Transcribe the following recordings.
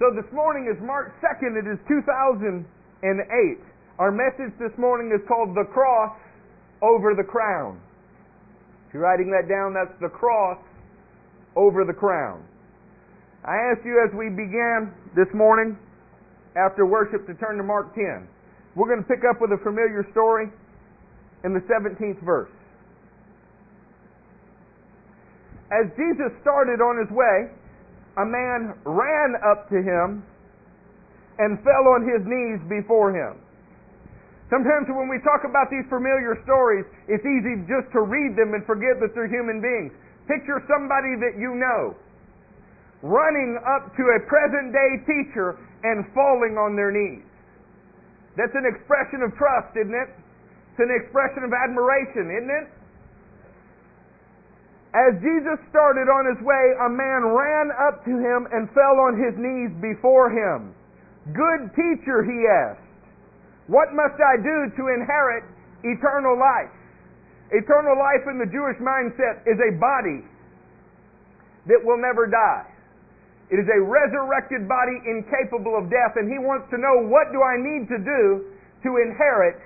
So this morning is March 2nd. It is 2008. Our message this morning is called The Cross Over the Crown. If you're writing that down, that's the cross over the crown. I asked you as we began this morning after worship to turn to Mark 10. We're going to pick up with a familiar story in the 17th verse. As Jesus started on his way, a man ran up to him and fell on his knees before him. Sometimes when we talk about these familiar stories, it's easy just to read them and forget that they're human beings. Picture somebody that you know running up to a present day teacher and falling on their knees. That's an expression of trust, isn't it? It's an expression of admiration, isn't it? As Jesus started on his way, a man ran up to him and fell on his knees before him. Good teacher, he asked, what must I do to inherit eternal life? Eternal life in the Jewish mindset is a body that will never die. It is a resurrected body incapable of death, and he wants to know what do I need to do to inherit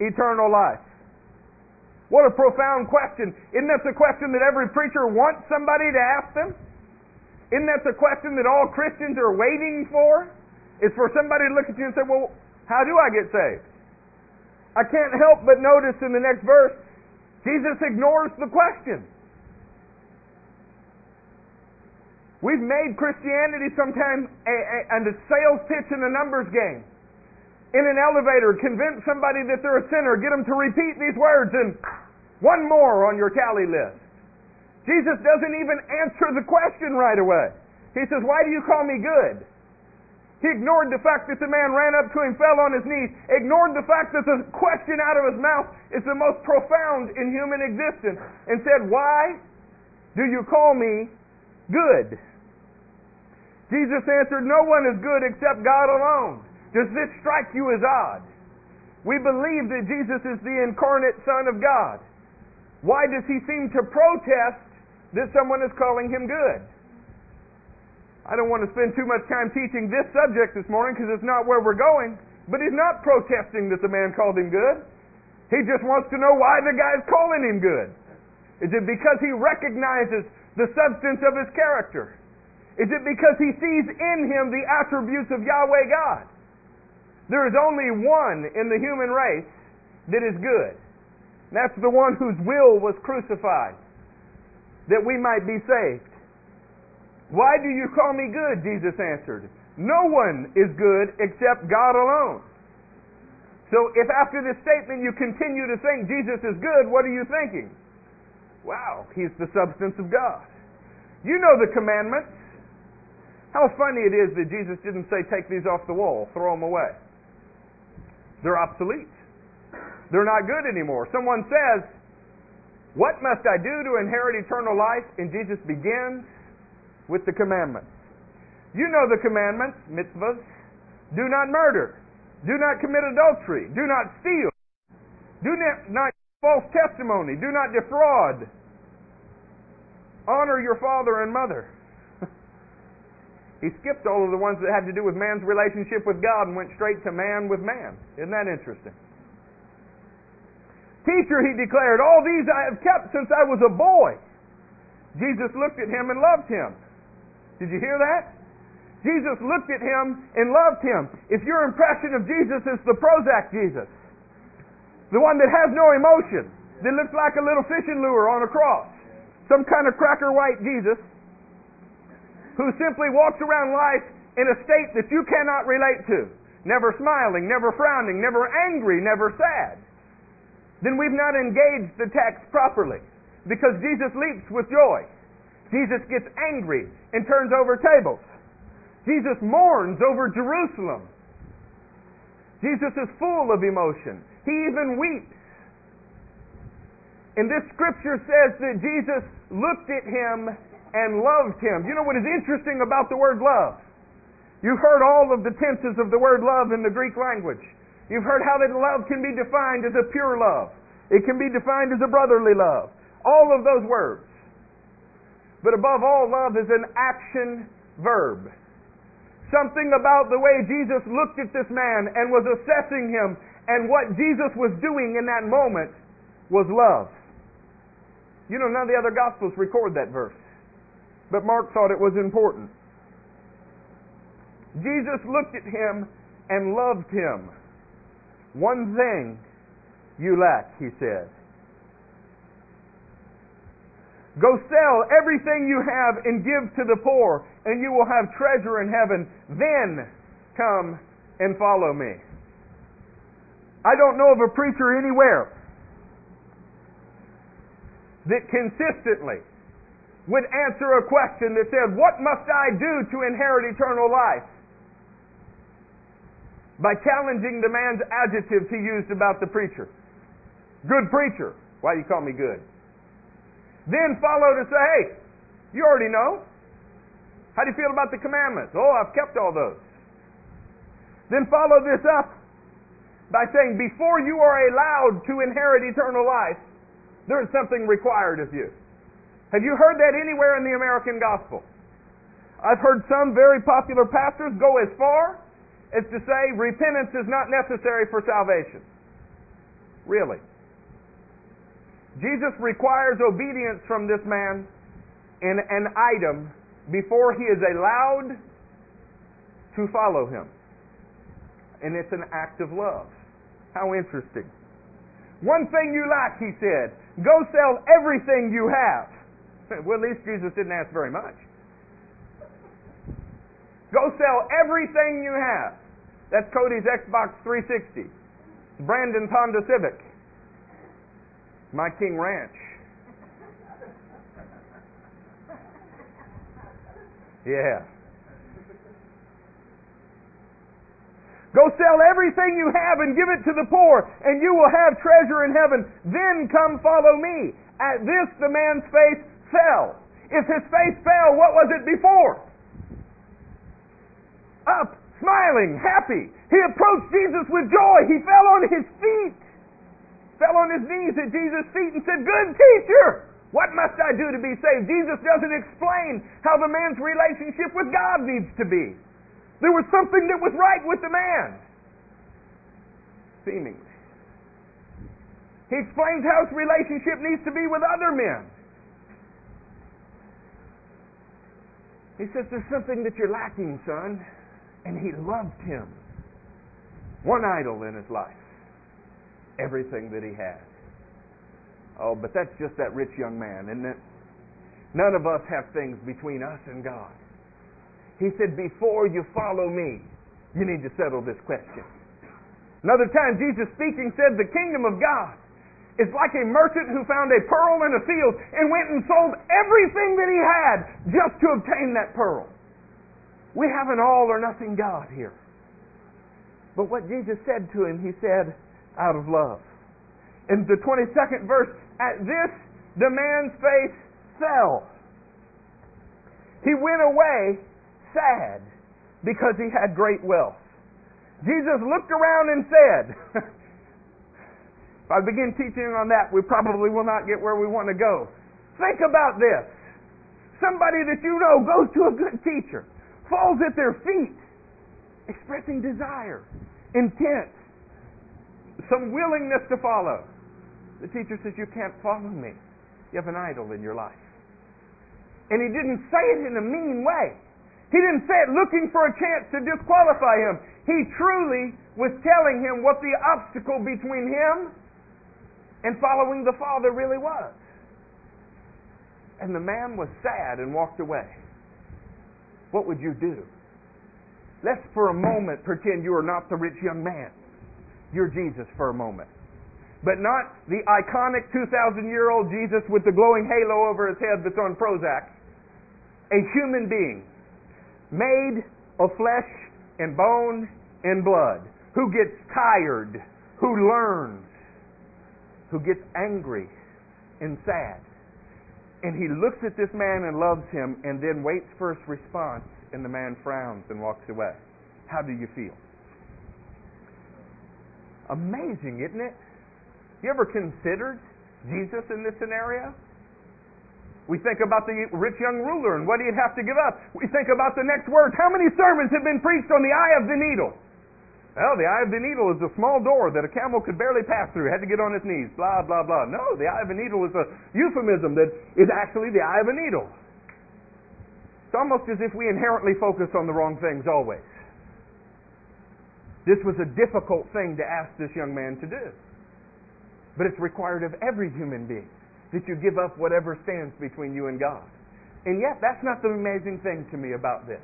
eternal life? What a profound question. Isn't that the question that every preacher wants somebody to ask them? Isn't that the question that all Christians are waiting for? Is for somebody to look at you and say, well, how do I get saved? I can't help but notice in the next verse, Jesus ignores the question. We've made Christianity sometimes a, a, a sales pitch and a numbers game in an elevator, convince somebody that they're a sinner, get them to repeat these words, and one more on your tally list. Jesus doesn't even answer the question right away. He says, Why do you call me good? He ignored the fact that the man ran up to him, fell on his knees, ignored the fact that the question out of his mouth is the most profound in human existence, and said, Why do you call me good? Jesus answered, No one is good except God alone. Does this strike you as odd? We believe that Jesus is the incarnate Son of God. Why does he seem to protest that someone is calling him good? I don't want to spend too much time teaching this subject this morning because it's not where we're going, but he's not protesting that the man called him good. He just wants to know why the guy's calling him good. Is it because he recognizes the substance of his character? Is it because he sees in him the attributes of Yahweh God? There is only one in the human race that is good. That's the one whose will was crucified, that we might be saved. Why do you call me good? Jesus answered. No one is good except God alone. So if after this statement you continue to think Jesus is good, what are you thinking? Wow, he's the substance of God. You know the commandments. How funny it is that Jesus didn't say, take these off the wall, throw them away. They're obsolete. They're not good anymore. Someone says, What must I do to inherit eternal life? And Jesus begins with the commandments. You know the commandments, mitzvahs. Do not murder. Do not commit adultery. Do not steal. Do not, not false testimony. Do not defraud. Honor your father and mother. He skipped all of the ones that had to do with man's relationship with God and went straight to man with man. Isn't that interesting? Teacher, he declared, all these I have kept since I was a boy. Jesus looked at him and loved him. Did you hear that? Jesus looked at him and loved him. If your impression of Jesus is the Prozac Jesus, the one that has no emotion, that looks like a little fishing lure on a cross, some kind of cracker white Jesus, who simply walks around life in a state that you cannot relate to, never smiling, never frowning, never angry, never sad, then we've not engaged the text properly. Because Jesus leaps with joy. Jesus gets angry and turns over tables. Jesus mourns over Jerusalem. Jesus is full of emotion. He even weeps. And this scripture says that Jesus looked at him and loved him. You know what is interesting about the word love? You've heard all of the tenses of the word love in the Greek language. You've heard how that love can be defined as a pure love. It can be defined as a brotherly love. All of those words. But above all, love is an action verb. something about the way Jesus looked at this man and was assessing him, and what Jesus was doing in that moment was love. You know, none of the other Gospels record that verse, but Mark thought it was important. Jesus looked at him and loved him. One thing you lack, he said. Go sell everything you have and give to the poor, and you will have treasure in heaven. Then come and follow me. I don't know of a preacher anywhere that consistently would answer a question that said, What must I do to inherit eternal life? By challenging the man's adjectives he used about the preacher. Good preacher. Why do you call me good? Then follow to say, hey, you already know. How do you feel about the commandments? Oh, I've kept all those. Then follow this up by saying, before you are allowed to inherit eternal life, there is something required of you. Have you heard that anywhere in the American gospel? I've heard some very popular pastors go as far as to say repentance is not necessary for salvation. Really? Jesus requires obedience from this man in an item before he is allowed to follow him. And it's an act of love. How interesting. One thing you lack, he said. Go sell everything you have. Well, at least Jesus didn't ask very much. Go sell everything you have. That's Cody's Xbox 360. Brandon's Honda Civic my King Ranch. Yeah. Go sell everything you have and give it to the poor, and you will have treasure in heaven. Then come follow me. At this, the man's face fell. If his face fell, what was it before? Up, smiling, happy. He approached Jesus with joy. He fell on his feet fell on his knees at Jesus' feet and said, Good teacher, what must I do to be saved? Jesus doesn't explain how the man's relationship with God needs to be. There was something that was right with the man. Seemingly. He explains how his relationship needs to be with other men. He says, There's something that you're lacking, son. And he loved him. One idol in his life everything that he had. Oh, but that's just that rich young man, isn't it? None of us have things between us and God. He said, Before you follow me, you need to settle this question. Another time, Jesus speaking said, The kingdom of God is like a merchant who found a pearl in a field and went and sold everything that he had just to obtain that pearl. We have an all or nothing God here. But what Jesus said to him, he said, out of love. In the 22nd verse, at this the man's face fell. He went away sad because he had great wealth. Jesus looked around and said, If I begin teaching on that, we probably will not get where we want to go. Think about this. Somebody that you know goes to a good teacher, falls at their feet, expressing desire, intent, some willingness to follow. The teacher says, You can't follow me. You have an idol in your life. And he didn't say it in a mean way. He didn't say it looking for a chance to disqualify him. He truly was telling him what the obstacle between him and following the Father really was. And the man was sad and walked away. What would you do? Let's for a moment pretend you are not the rich young man You're Jesus for a moment. But not the iconic 2,000 year old Jesus with the glowing halo over his head that's on Prozac. A human being, made of flesh and bone and blood, who gets tired, who learns, who gets angry and sad. And he looks at this man and loves him and then waits for his response, and the man frowns and walks away. How do you feel? Amazing, isn't it? You ever considered Jesus in this scenario? We think about the rich young ruler and what he'd have to give up. We think about the next words. How many sermons have been preached on the eye of the needle? Well, the eye of the needle is a small door that a camel could barely pass through, had to get on its knees, blah, blah, blah. No, the eye of a needle is a euphemism that is actually the eye of a needle. It's almost as if we inherently focus on the wrong things always. This was a difficult thing to ask this young man to do. But it's required of every human being that you give up whatever stands between you and God. And yet, that's not the amazing thing to me about this.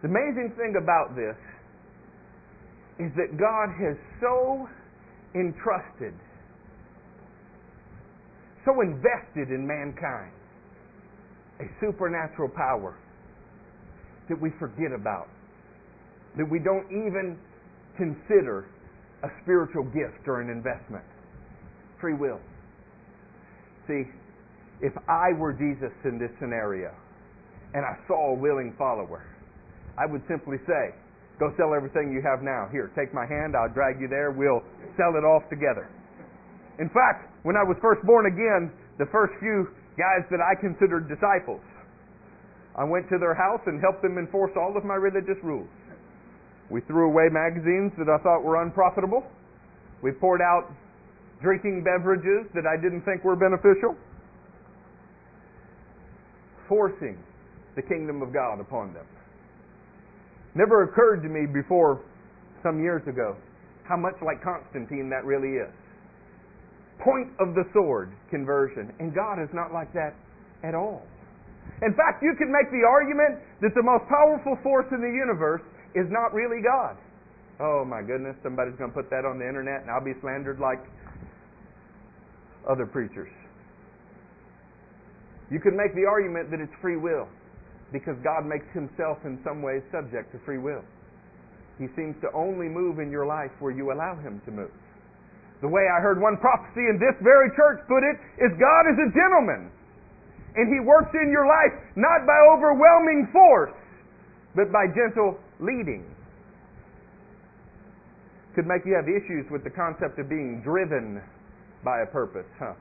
The amazing thing about this is that God has so entrusted, so invested in mankind a supernatural power that we forget about, that we don't even consider a spiritual gift or an investment. Free will. See, if I were Jesus in this scenario and I saw a willing follower, I would simply say, Go sell everything you have now. Here, take my hand. I'll drag you there. We'll sell it off together. In fact, when I was first born again, the first few guys that I considered disciples, I went to their house and helped them enforce all of my religious rules. We threw away magazines that I thought were unprofitable. We poured out drinking beverages that I didn't think were beneficial. Forcing the kingdom of God upon them. Never occurred to me before some years ago how much like Constantine that really is. Point of the sword conversion. And God is not like that at all. In fact, you could make the argument that the most powerful force in the universe is not really God. Oh my goodness, somebody's going to put that on the internet and I'll be slandered like other preachers. You could make the argument that it's free will because God makes himself in some ways subject to free will. He seems to only move in your life where you allow him to move. The way I heard one prophecy in this very church put it is God is a gentleman. And he works in your life not by overwhelming force, but by gentle leading. Could make you have issues with the concept of being driven by a purpose, huh?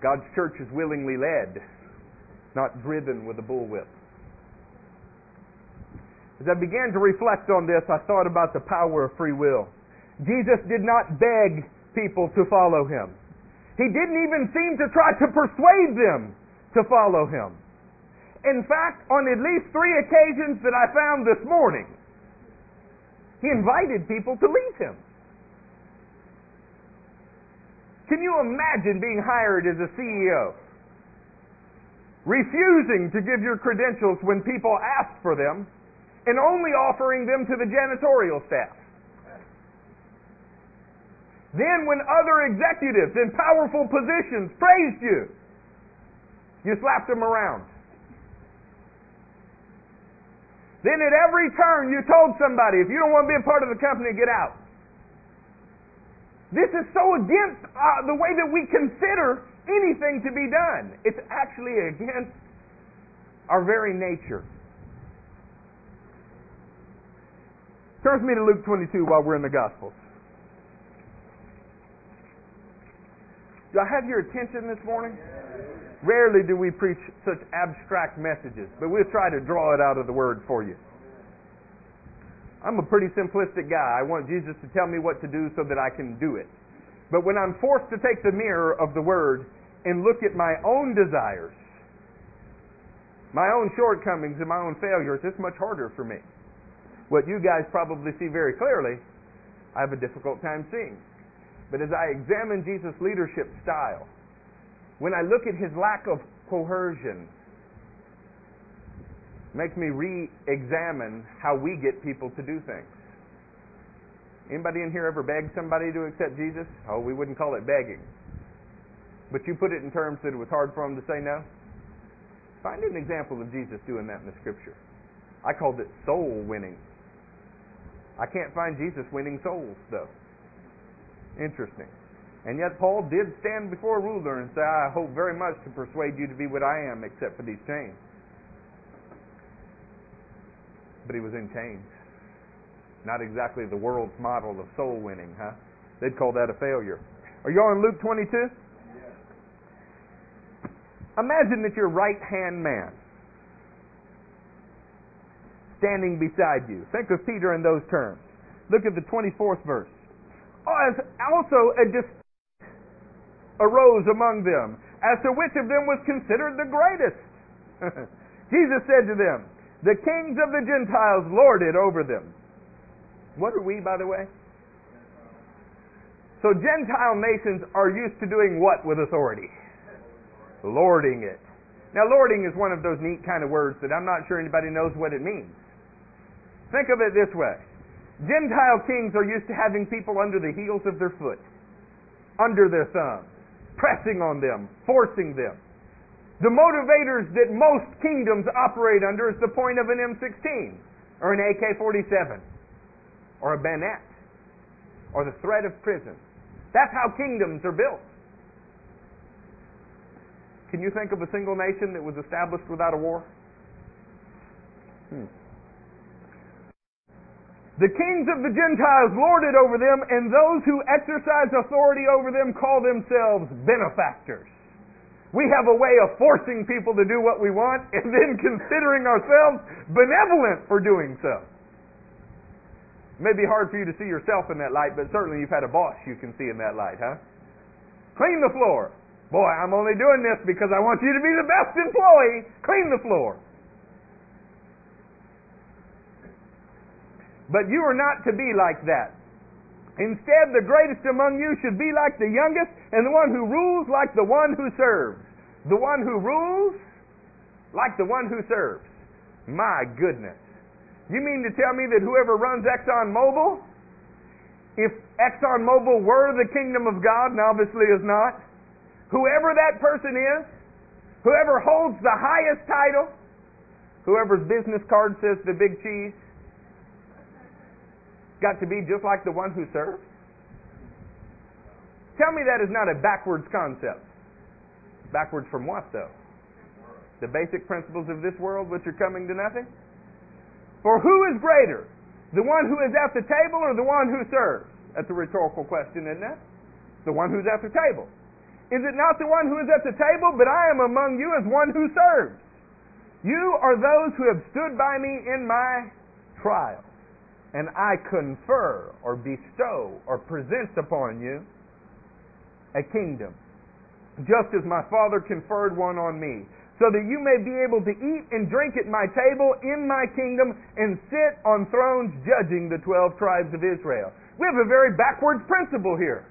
God's church is willingly led not driven with a bullwhip. As I began to reflect on this, I thought about the power of free will. Jesus did not beg people to follow him. He didn't even seem to try to persuade them to follow him. In fact, on at least three occasions that I found this morning, he invited people to leave him. Can you imagine being hired as a CEO? Refusing to give your credentials when people ask for them, and only offering them to the janitorial staff. Then, when other executives in powerful positions praised you, you slapped them around. Then, at every turn, you told somebody, if you don't want to be a part of the company, get out. This is so against uh, the way that we consider anything to be done. It's actually against our very nature. Turn me to Luke 22 while we're in the Gospels. Do I have your attention this morning? Rarely do we preach such abstract messages, but we'll try to draw it out of the Word for you. I'm a pretty simplistic guy. I want Jesus to tell me what to do so that I can do it. But when I'm forced to take the mirror of the Word and look at my own desires, my own shortcomings and my own failures, it's much harder for me. What you guys probably see very clearly, I have a difficult time seeing. But as I examine Jesus' leadership style, when I look at his lack of coercion, makes me re-examine how we get people to do things. Anybody in here ever beg somebody to accept Jesus? Oh, we wouldn't call it begging. But you put it in terms that it was hard for him to say no? Find an example of Jesus doing that in the scripture. I called it soul winning. I can't find Jesus winning souls, though. Interesting. And yet Paul did stand before a ruler and say, I hope very much to persuade you to be what I am, except for these chains. But he was in chains. Not exactly the world's model of soul winning, huh? They'd call that a failure. Are you all in Luke 22? Imagine that your right hand man standing beside you. Think of Peter in those terms. Look at the 24th verse. Oh, as also a dispute arose among them as to which of them was considered the greatest. Jesus said to them, The kings of the Gentiles lord it over them. What are we, by the way? So Gentile nations are used to doing what with authority? Lording it. Now, lording is one of those neat kind of words that I'm not sure anybody knows what it means. Think of it this way Gentile kings are used to having people under the heels of their foot, under their thumb, pressing on them, forcing them. The motivators that most kingdoms operate under is the point of an M16 or an AK 47 or a bayonet or the threat of prison. That's how kingdoms are built. Can you think of a single nation that was established without a war? Hmm. The kings of the Gentiles lord it over them, and those who exercise authority over them call themselves benefactors. We have a way of forcing people to do what we want and then considering ourselves benevolent for doing so. It may be hard for you to see yourself in that light, but certainly you've had a boss you can see in that light, huh? Clean the floor. Boy, I'm only doing this because I want you to be the best employee. Clean the floor. But you are not to be like that. Instead, the greatest among you should be like the youngest, and the one who rules like the one who serves. The one who rules like the one who serves. My goodness. You mean to tell me that whoever runs Exxon Mobil, if Exxon Mobil were the kingdom of God, and obviously is not, whoever that person is, whoever holds the highest title, whoever's business card says the big cheese, got to be just like the one who serves? Tell me that is not a backwards concept. Backwards from what, though? The basic principles of this world which are coming to nothing? For who is greater? The one who is at the table or the one who serves? That's a rhetorical question, isn't it? The one who's at the table. Is it not the one who is at the table, but I am among you as one who serves? You are those who have stood by me in my trial and I confer or bestow or present upon you a kingdom, just as my Father conferred one on me, so that you may be able to eat and drink at my table in my kingdom and sit on thrones judging the twelve tribes of Israel. We have a very backwards principle here.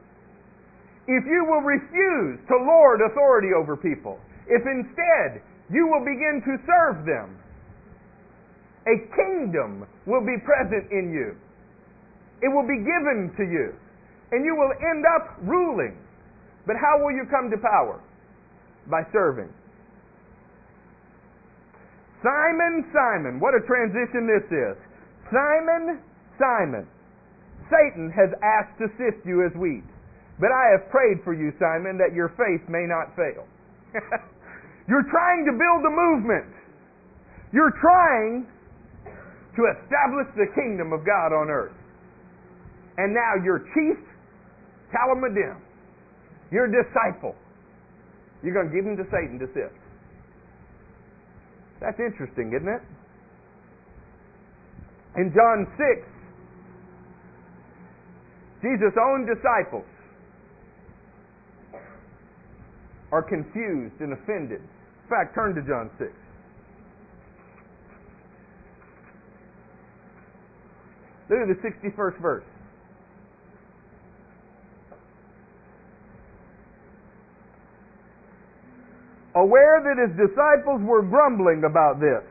If you will refuse to lord authority over people, if instead you will begin to serve them, a kingdom will be present in you. It will be given to you. And you will end up ruling. But how will you come to power? By serving. Simon, Simon. What a transition this is. Simon, Simon. Satan has asked to sift you as wheat. But I have prayed for you, Simon, that your faith may not fail. You're trying to build a movement. You're trying to establish the kingdom of God on earth. And now your chief talmidim, your disciple, you're going to give him to Satan to sift. That's interesting, isn't it? In John 6, Jesus' own disciples are confused and offended. In fact, turn to John 6. Look at the 61st verse. Aware that his disciples were grumbling about this,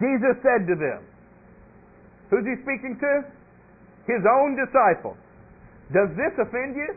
Jesus said to them, Who's he speaking to? His own disciples. Does this offend you?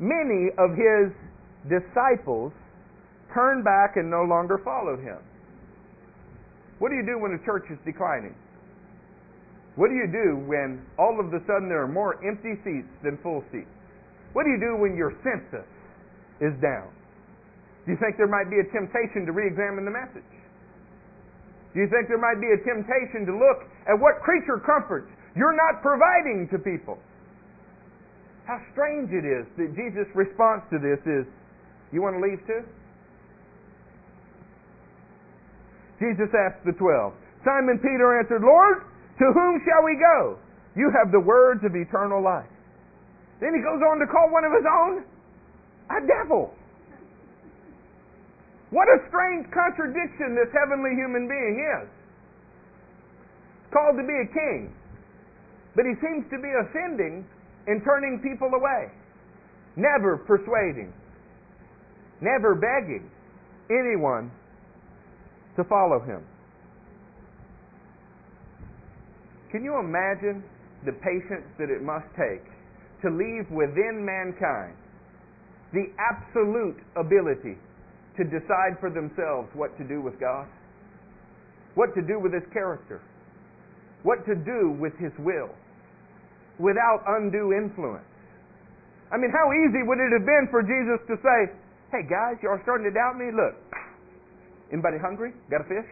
many of his disciples turned back and no longer followed him. What do you do when a church is declining? What do you do when all of a sudden there are more empty seats than full seats? What do you do when your census is down? Do you think there might be a temptation to re examine the message? Do you think there might be a temptation to look at what creature comforts you're not providing to people? How strange it is that Jesus' response to this is, You want to leave too? Jesus asked the twelve. Simon Peter answered, Lord, to whom shall we go? You have the words of eternal life. Then he goes on to call one of his own a devil. What a strange contradiction this heavenly human being is. Called to be a king, but he seems to be offending and turning people away. Never persuading, never begging anyone to follow him. Can you imagine the patience that it must take to leave within mankind the absolute ability to decide for themselves what to do with God, what to do with His character, what to do with His will, without undue influence. I mean, how easy would it have been for Jesus to say, Hey guys, you are starting to doubt me? Look, anybody hungry? Got a fish?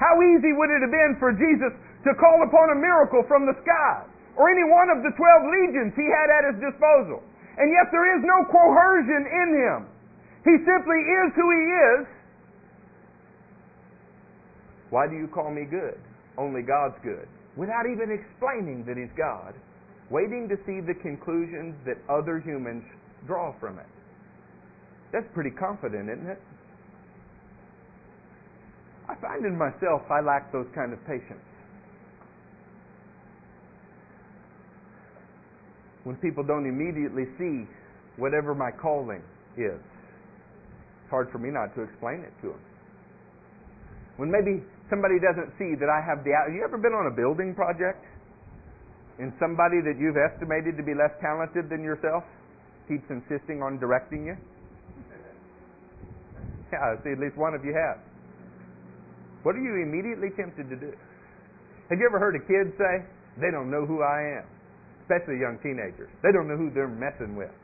How easy would it have been for Jesus to call upon a miracle from the sky or any one of the twelve legions he had at his disposal? And yet there is no coercion in him. He simply is who he is. Why do you call me good? Only God's good. Without even explaining that he's God, waiting to see the conclusions that other humans draw from it. That's pretty confident, isn't it? I find in myself I lack those kind of patience. When people don't immediately see whatever my calling is. It's hard for me not to explain it to them. When maybe somebody doesn't see that I have the. Have you ever been on a building project and somebody that you've estimated to be less talented than yourself keeps insisting on directing you? Yeah, I see at least one of you have. What are you immediately tempted to do? Have you ever heard a kid say, they don't know who I am? Especially young teenagers. They don't know who they're messing with.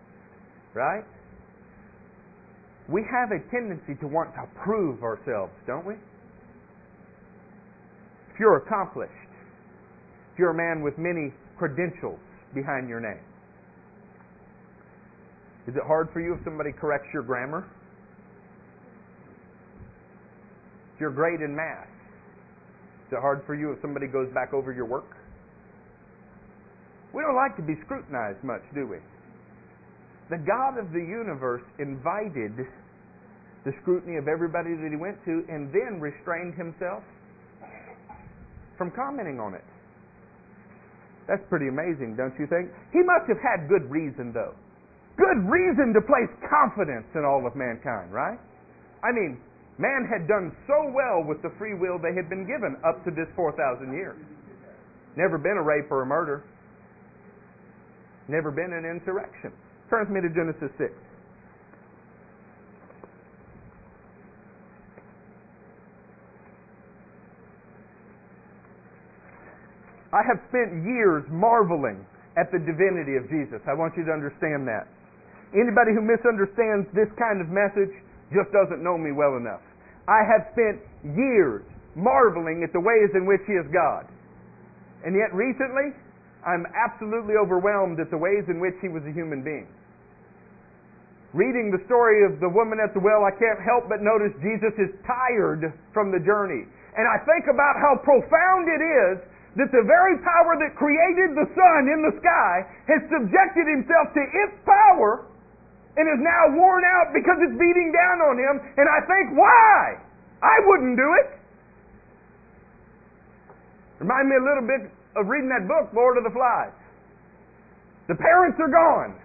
Right? we have a tendency to want to prove ourselves, don't we? If you're accomplished, if you're a man with many credentials behind your name, is it hard for you if somebody corrects your grammar? If you're great in math, is it hard for you if somebody goes back over your work? We don't like to be scrutinized much, do we? The God of the universe invited the scrutiny of everybody that he went to and then restrained himself from commenting on it. That's pretty amazing, don't you think? He must have had good reason, though. Good reason to place confidence in all of mankind, right? I mean, man had done so well with the free will they had been given up to this 4,000 years. Never been a rape or a murder. Never been an insurrection. Turn with me to Genesis 6. I have spent years marveling at the divinity of Jesus. I want you to understand that. Anybody who misunderstands this kind of message just doesn't know me well enough. I have spent years marveling at the ways in which He is God. And yet recently, I'm absolutely overwhelmed at the ways in which He was a human being reading the story of the woman at the well, I can't help but notice Jesus is tired from the journey. And I think about how profound it is that the very power that created the sun in the sky has subjected himself to its power and is now worn out because it's beating down on him. And I think, why? I wouldn't do it. Remind me a little bit of reading that book, Lord of the Flies. The parents are gone.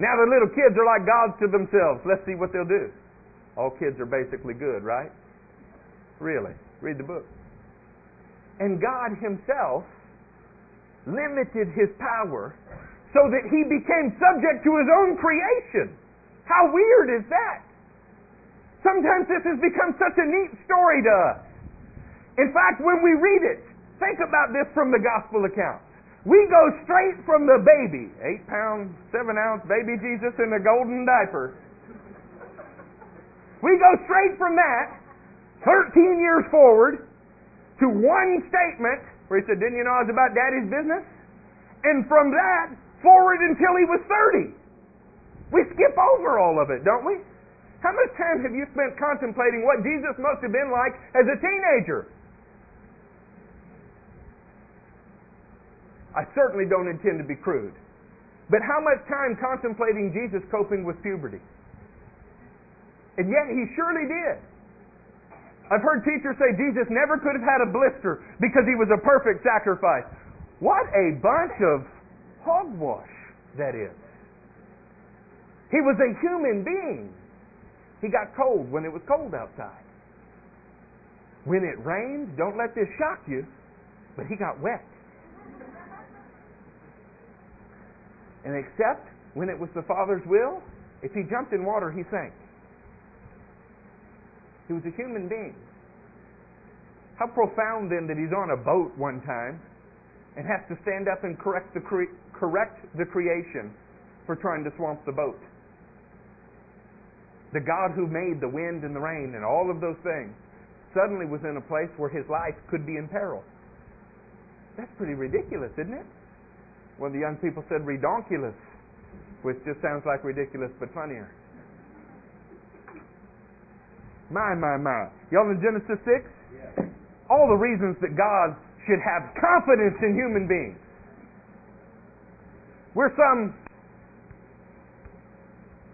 Now the little kids are like gods to themselves. Let's see what they'll do. All kids are basically good, right? Really. Read the book. And God Himself limited His power so that He became subject to His own creation. How weird is that? Sometimes this has become such a neat story to us. In fact, when we read it, think about this from the gospel accounts. We go straight from the baby, eight pound, seven ounce baby Jesus in a golden diaper. We go straight from that, 13 years forward, to one statement where he said, Didn't you know I was about daddy's business? And from that, forward until he was 30. We skip over all of it, don't we? How much time have you spent contemplating what Jesus must have been like as a teenager? I certainly don't intend to be crude. But how much time contemplating Jesus coping with puberty? And yet he surely did. I've heard teachers say Jesus never could have had a blister because he was a perfect sacrifice. What a bunch of hogwash that is. He was a human being. He got cold when it was cold outside. When it rained, don't let this shock you, but he got wet. And except when it was the Father's will, if he jumped in water, he sank. He was a human being. How profound then that he's on a boat one time and has to stand up and correct the, cre- correct the creation for trying to swamp the boat the God who made the wind and the rain and all of those things, suddenly was in a place where his life could be in peril. That's pretty ridiculous, isn't it? One of the young people said redonkulous, which just sounds like ridiculous but funnier. My, my, my. Y'all in Genesis 6? Yeah. All the reasons that God should have confidence in human beings. We're some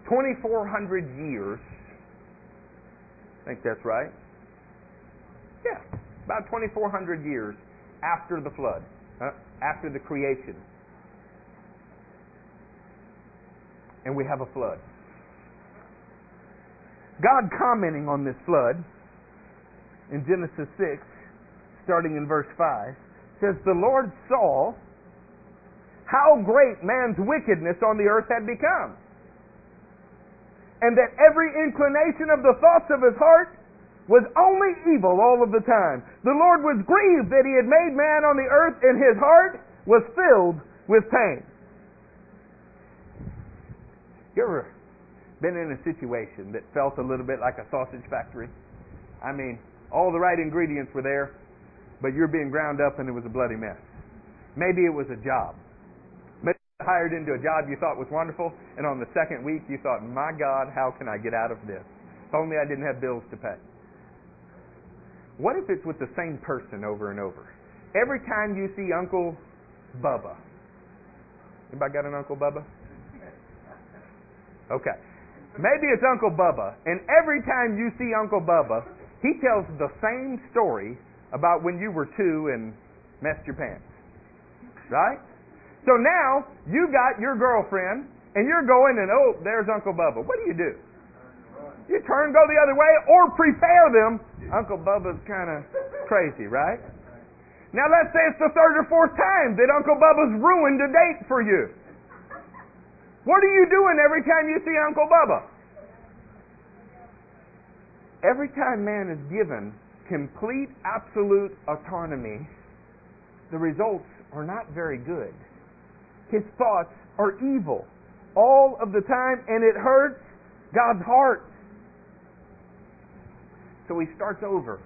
2,400 years. I think that's right. Yeah, about 2,400 years after the flood, uh, after the creation. And we have a flood. God commenting on this flood in Genesis 6, starting in verse 5, says, The Lord saw how great man's wickedness on the earth had become and that every inclination of the thoughts of his heart was only evil all of the time. The Lord was grieved that he had made man on the earth, and his heart was filled with pain. You ever been in a situation that felt a little bit like a sausage factory? I mean, all the right ingredients were there, but you're being ground up and it was a bloody mess. Maybe it was a job Maybe you hired into a job you thought was wonderful, and on the second week you thought, my God, how can I get out of this? If only I didn't have bills to pay. What if it's with the same person over and over? Every time you see Uncle Bubba. Anybody got an Uncle Bubba? Okay. Maybe it's Uncle Bubba, and every time you see Uncle Bubba, he tells the same story about when you were two and messed your pants. Right? So now you got your girlfriend and you're going and oh, there's Uncle Bubba. What do you do? You turn, go the other way, or prepare them. Uncle Bubba's kind of crazy, right? Now let's say it's the third or fourth time that Uncle Bubba's ruined a date for you. What are you doing every time you see Uncle Bubba? Every time man is given complete, absolute autonomy, the results are not very good his thoughts are evil all of the time, and it hurts God's heart. So he starts over.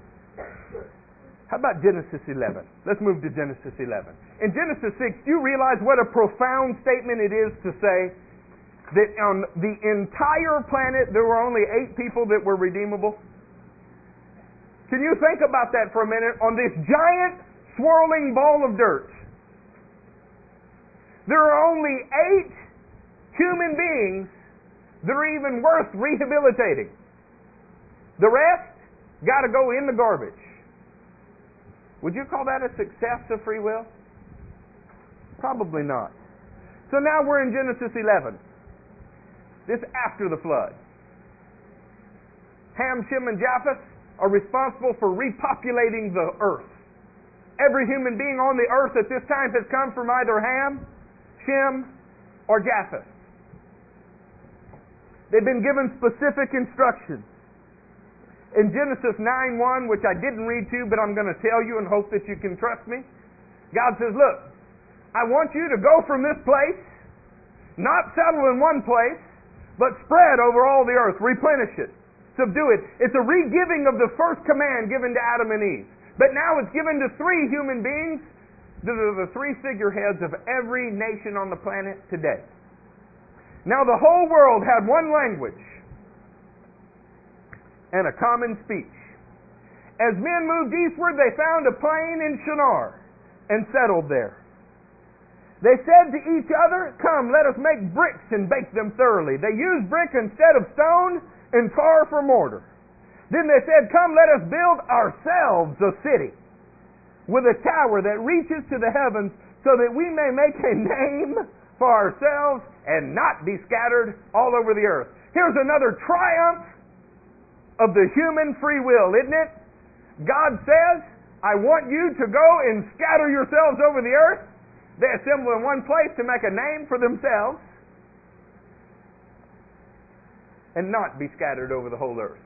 How about Genesis 11? Let's move to Genesis 11. In Genesis 6, do you realize what a profound statement it is to say that on the entire planet there were only eight people that were redeemable? Can you think about that for a minute? On this giant swirling ball of dirt, there are only eight human beings that are even worth rehabilitating. The rest got to go in the garbage. Would you call that a success of free will? Probably not. So now we're in Genesis 11. This after the flood. Ham, Shem, and Japheth are responsible for repopulating the earth. Every human being on the earth at this time has come from either Ham Shem, or Japheth. They've been given specific instructions. In Genesis 9 1, which I didn't read to, but I'm going to tell you and hope that you can trust me, God says, Look, I want you to go from this place, not settle in one place, but spread over all the earth, replenish it, subdue it. It's a regiving of the first command given to Adam and Eve. But now it's given to three human beings the three figureheads of every nation on the planet today. Now the whole world had one language and a common speech. As men moved eastward, they found a plain in Shinar and settled there. They said to each other, Come, let us make bricks and bake them thoroughly. They used brick instead of stone and tar for mortar. Then they said, Come, let us build ourselves a city with a tower that reaches to the heavens so that we may make a name for ourselves and not be scattered all over the earth. Here's another triumph of the human free will, isn't it? God says, I want you to go and scatter yourselves over the earth. They assemble in one place to make a name for themselves and not be scattered over the whole earth.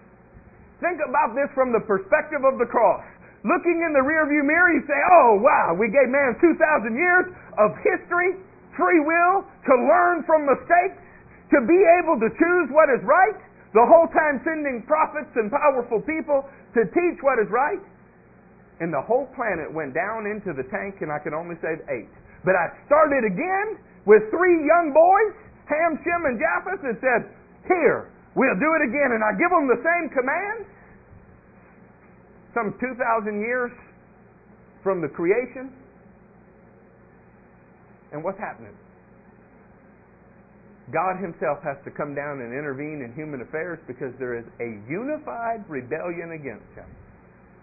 Think about this from the perspective of the cross. Looking in the rearview mirror, you say, oh, wow, we gave man 2,000 years of history, free will, to learn from mistakes, to be able to choose what is right, the whole time sending prophets and powerful people to teach what is right. And the whole planet went down into the tank, and I can only save eight. But I started again with three young boys, Ham, Shem, and Japheth, and said, Here, we'll do it again. And I give them the same commands. Some 2,000 years from the creation. And what's happening? God Himself has to come down and intervene in human affairs because there is a unified rebellion against Him.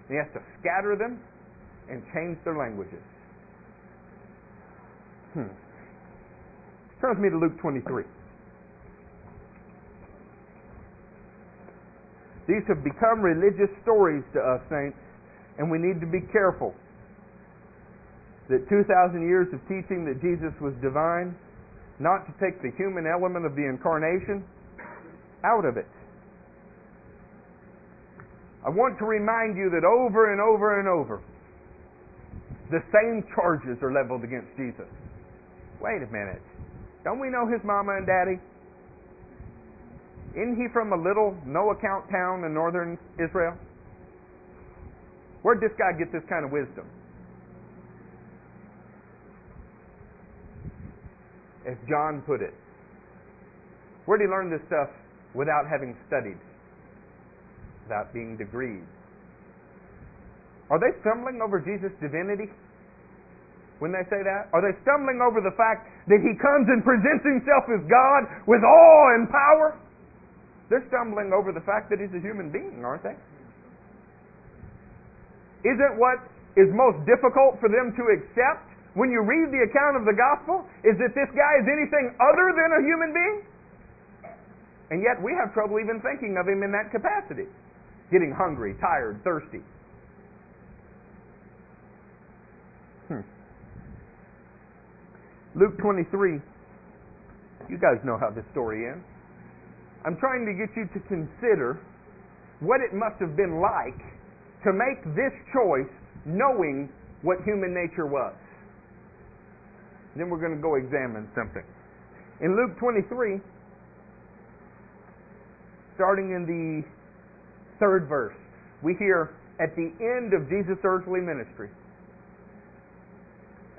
He has to scatter them and change their languages. Hmm. Turn with me to Luke 23. These have become religious stories to us, saints, and we need to be careful that 2,000 years of teaching that Jesus was divine not to take the human element of the incarnation out of it. I want to remind you that over and over and over, the same charges are leveled against Jesus. Wait a minute. Don't we know his mama and daddy? Isn't he from a little no account town in northern Israel? Where'd this guy get this kind of wisdom? as John put it. where'd he learn this stuff without having studied? Without being degreed? Are they stumbling over Jesus' divinity when they say that? Are they stumbling over the fact that he comes and presents himself as God with awe and power? They're stumbling over the fact that he's a human being, aren't they? Isn't what is most difficult for them to accept when you read the account of the gospel is that this guy is anything other than a human being? And yet we have trouble even thinking of him in that capacity. Getting hungry, tired, thirsty. Luke 23. You guys know how this story ends. I'm trying to get you to consider what it must have been like to make this choice knowing what human nature was. Then we're going to go examine something. In Luke 23, starting in the third verse, we hear at the end of Jesus' earthly ministry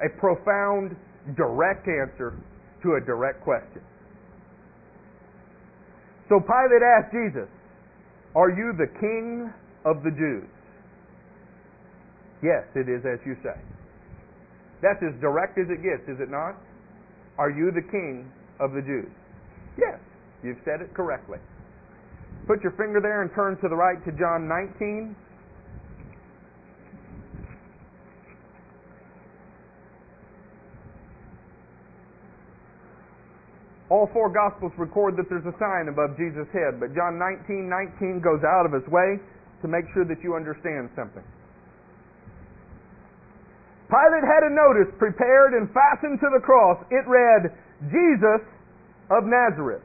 a profound, direct answer to a direct question. So Pilate asked Jesus, Are you the king of the Jews? Yes, it is as you say. That's as direct as it gets, is it not? Are you the king of the Jews? Yes, you've said it correctly. Put your finger there and turn to the right to John 19. All four Gospels record that there's a sign above Jesus' head, but John 19, 19 goes out of his way to make sure that you understand something. Pilate had a notice prepared and fastened to the cross. It read, Jesus of Nazareth.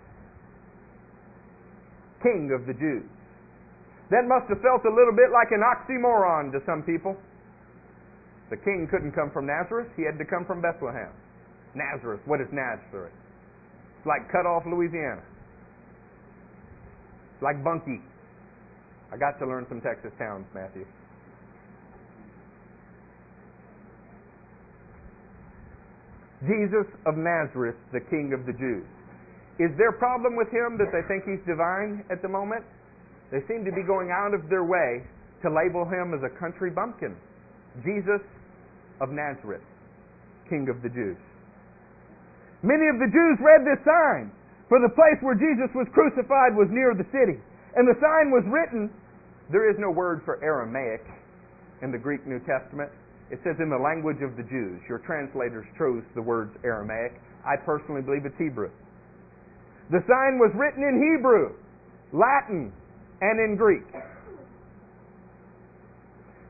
King of the Jews. That must have felt a little bit like an oxymoron to some people. The king couldn't come from Nazareth, he had to come from Bethlehem. Nazareth, what is Nazareth? It's like cut off Louisiana. It's like Bunkie. I got to learn some Texas towns, Matthew. Jesus of Nazareth, the King of the Jews. Is their problem with him that they think he's divine at the moment? They seem to be going out of their way to label him as a country bumpkin. Jesus of Nazareth, King of the Jews. Many of the Jews read this sign, for the place where Jesus was crucified was near the city. And the sign was written, there is no word for Aramaic in the Greek New Testament. It says in the language of the Jews. Your translators chose the words Aramaic. I personally believe it's Hebrew. The sign was written in Hebrew, Latin, and in Greek.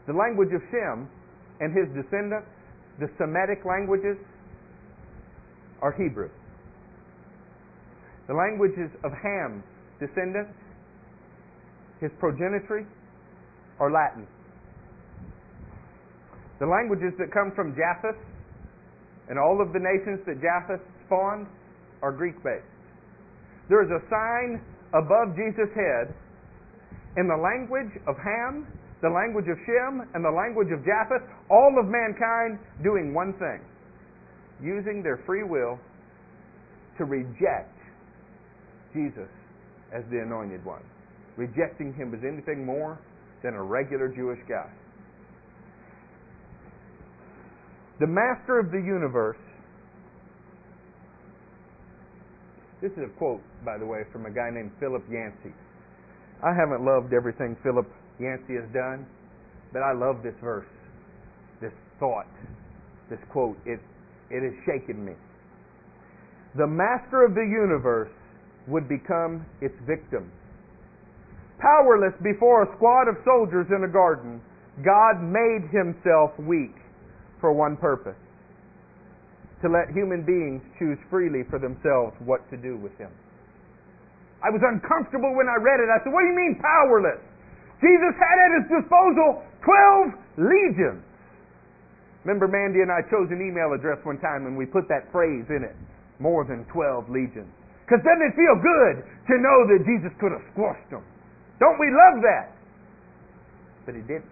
The language of Shem and his descendants, the Semitic languages, are Hebrew. The languages of Ham's descendants, his progenitry, are Latin. The languages that come from Japheth and all of the nations that Japheth spawned are Greek based. There is a sign above Jesus' head in the language of Ham, the language of Shem, and the language of Japheth, all of mankind doing one thing using their free will to reject Jesus as the anointed one, rejecting him as anything more than a regular Jewish guy. the master of the universe. This is a quote, by the way, from a guy named Philip Yancey. I haven't loved everything Philip Yancey has done, but I love this verse, this thought, this quote. It, it has shaken me. The master of the universe would become its victim. Powerless before a squad of soldiers in a garden, God made himself weak for one purpose to let human beings choose freely for themselves what to do with him. I was uncomfortable when I read it. I said, What do you mean powerless? Jesus had at his disposal 12 legions. Remember, Mandy and I chose an email address one time and we put that phrase in it more than 12 legions. Because doesn't it feel good to know that Jesus could have squashed them? Don't we love that? But he didn't.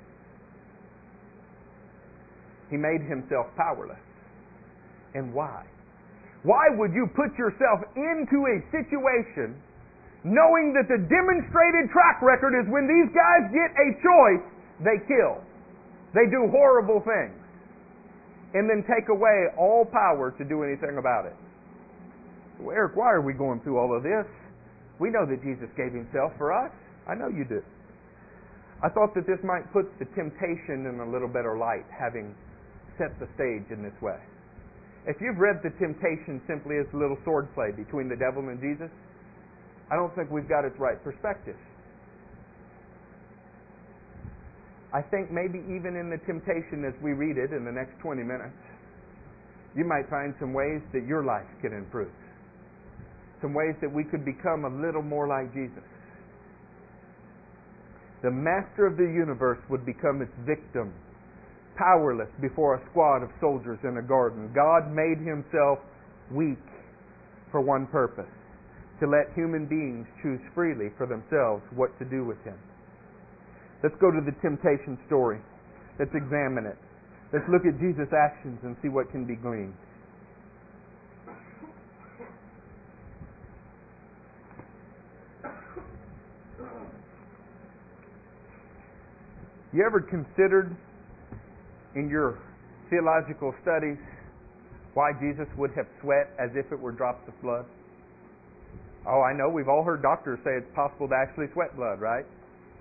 He made himself powerless. And why? Why would you put yourself into a situation knowing that the demonstrated track record is when these guys get a choice, they kill. They do horrible things. And then take away all power to do anything about it. Well, Eric, why are we going through all of this? We know that Jesus gave himself for us. I know you do. I thought that this might put the temptation in a little better light, having set the stage in this way. If you've read the temptation simply as a little sword play between the devil and Jesus, I don't think we've got its right perspective. I think maybe even in the temptation as we read it in the next 20 minutes, you might find some ways that your life can improve. Some ways that we could become a little more like Jesus. The master of the universe would become its victim powerless before a squad of soldiers in a garden. God made himself weak for one purpose to let human beings choose freely for themselves what to do with him. Let's go to the temptation story. Let's examine it. Let's look at Jesus' actions and see what can be gleaned. You ever considered in your theological studies why Jesus would have sweat as if it were drops of blood? Oh, I know we've all heard doctors say it's possible to actually sweat blood, right?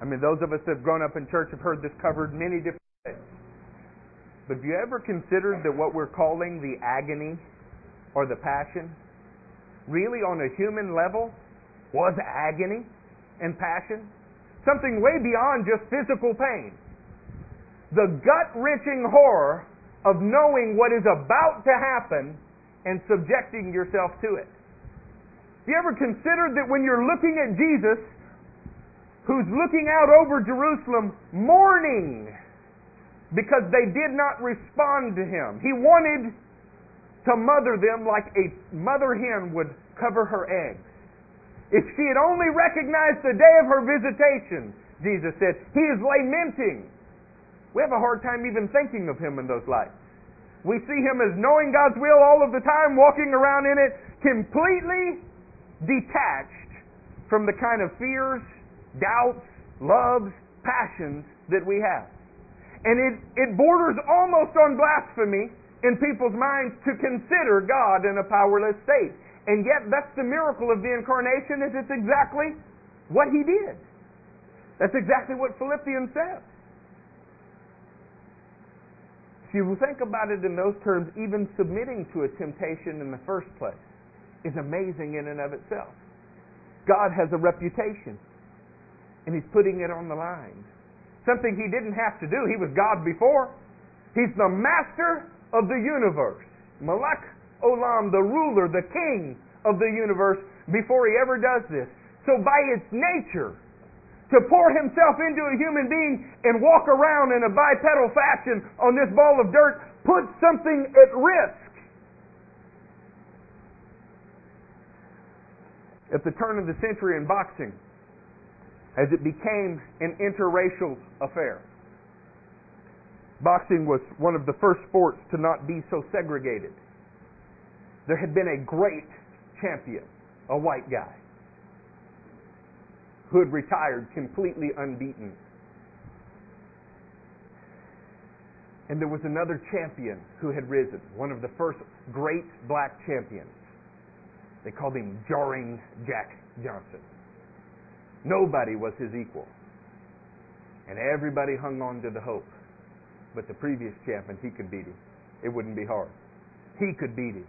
I mean, those of us that have grown up in church have heard this covered many different ways. But have you ever considered that what we're calling the agony or the passion really on a human level was agony and passion? Something way beyond just physical pain the gut wrenching horror of knowing what is about to happen and subjecting yourself to it. Have you ever considered that when you're looking at Jesus, who's looking out over Jerusalem mourning because they did not respond to him. He wanted to mother them like a mother hen would cover her eggs. If she had only recognized the day of her visitation, Jesus said, He is lamenting. We have a hard time even thinking of Him in those lights. We see Him as knowing God's will all of the time, walking around in it, completely detached from the kind of fears, doubts, loves, passions that we have. And it, it borders almost on blasphemy in people's minds to consider God in a powerless state. And yet that's the miracle of the incarnation is it's exactly what he did. That's exactly what Philippians says. If you think about it in those terms, even submitting to a temptation in the first place is amazing in and of itself. God has a reputation, and He's putting it on the line. Something He didn't have to do. He was God before. He's the master of the universe. Malak Olam, the ruler, the king of the universe, before He ever does this. So by its nature, to pour himself into a human being and walk around in a bipedal fashion on this ball of dirt puts something at risk. At the turn of the century in boxing, as it became an interracial affair, boxing was one of the first sports to not be so segregated. There had been a great champion, a white guy who had retired completely unbeaten. And there was another champion who had risen, one of the first great black champions. They called him Jarring Jack Johnson. Nobody was his equal. And everybody hung on to the hope. But the previous champion, he could beat him. It wouldn't be hard. He could beat him.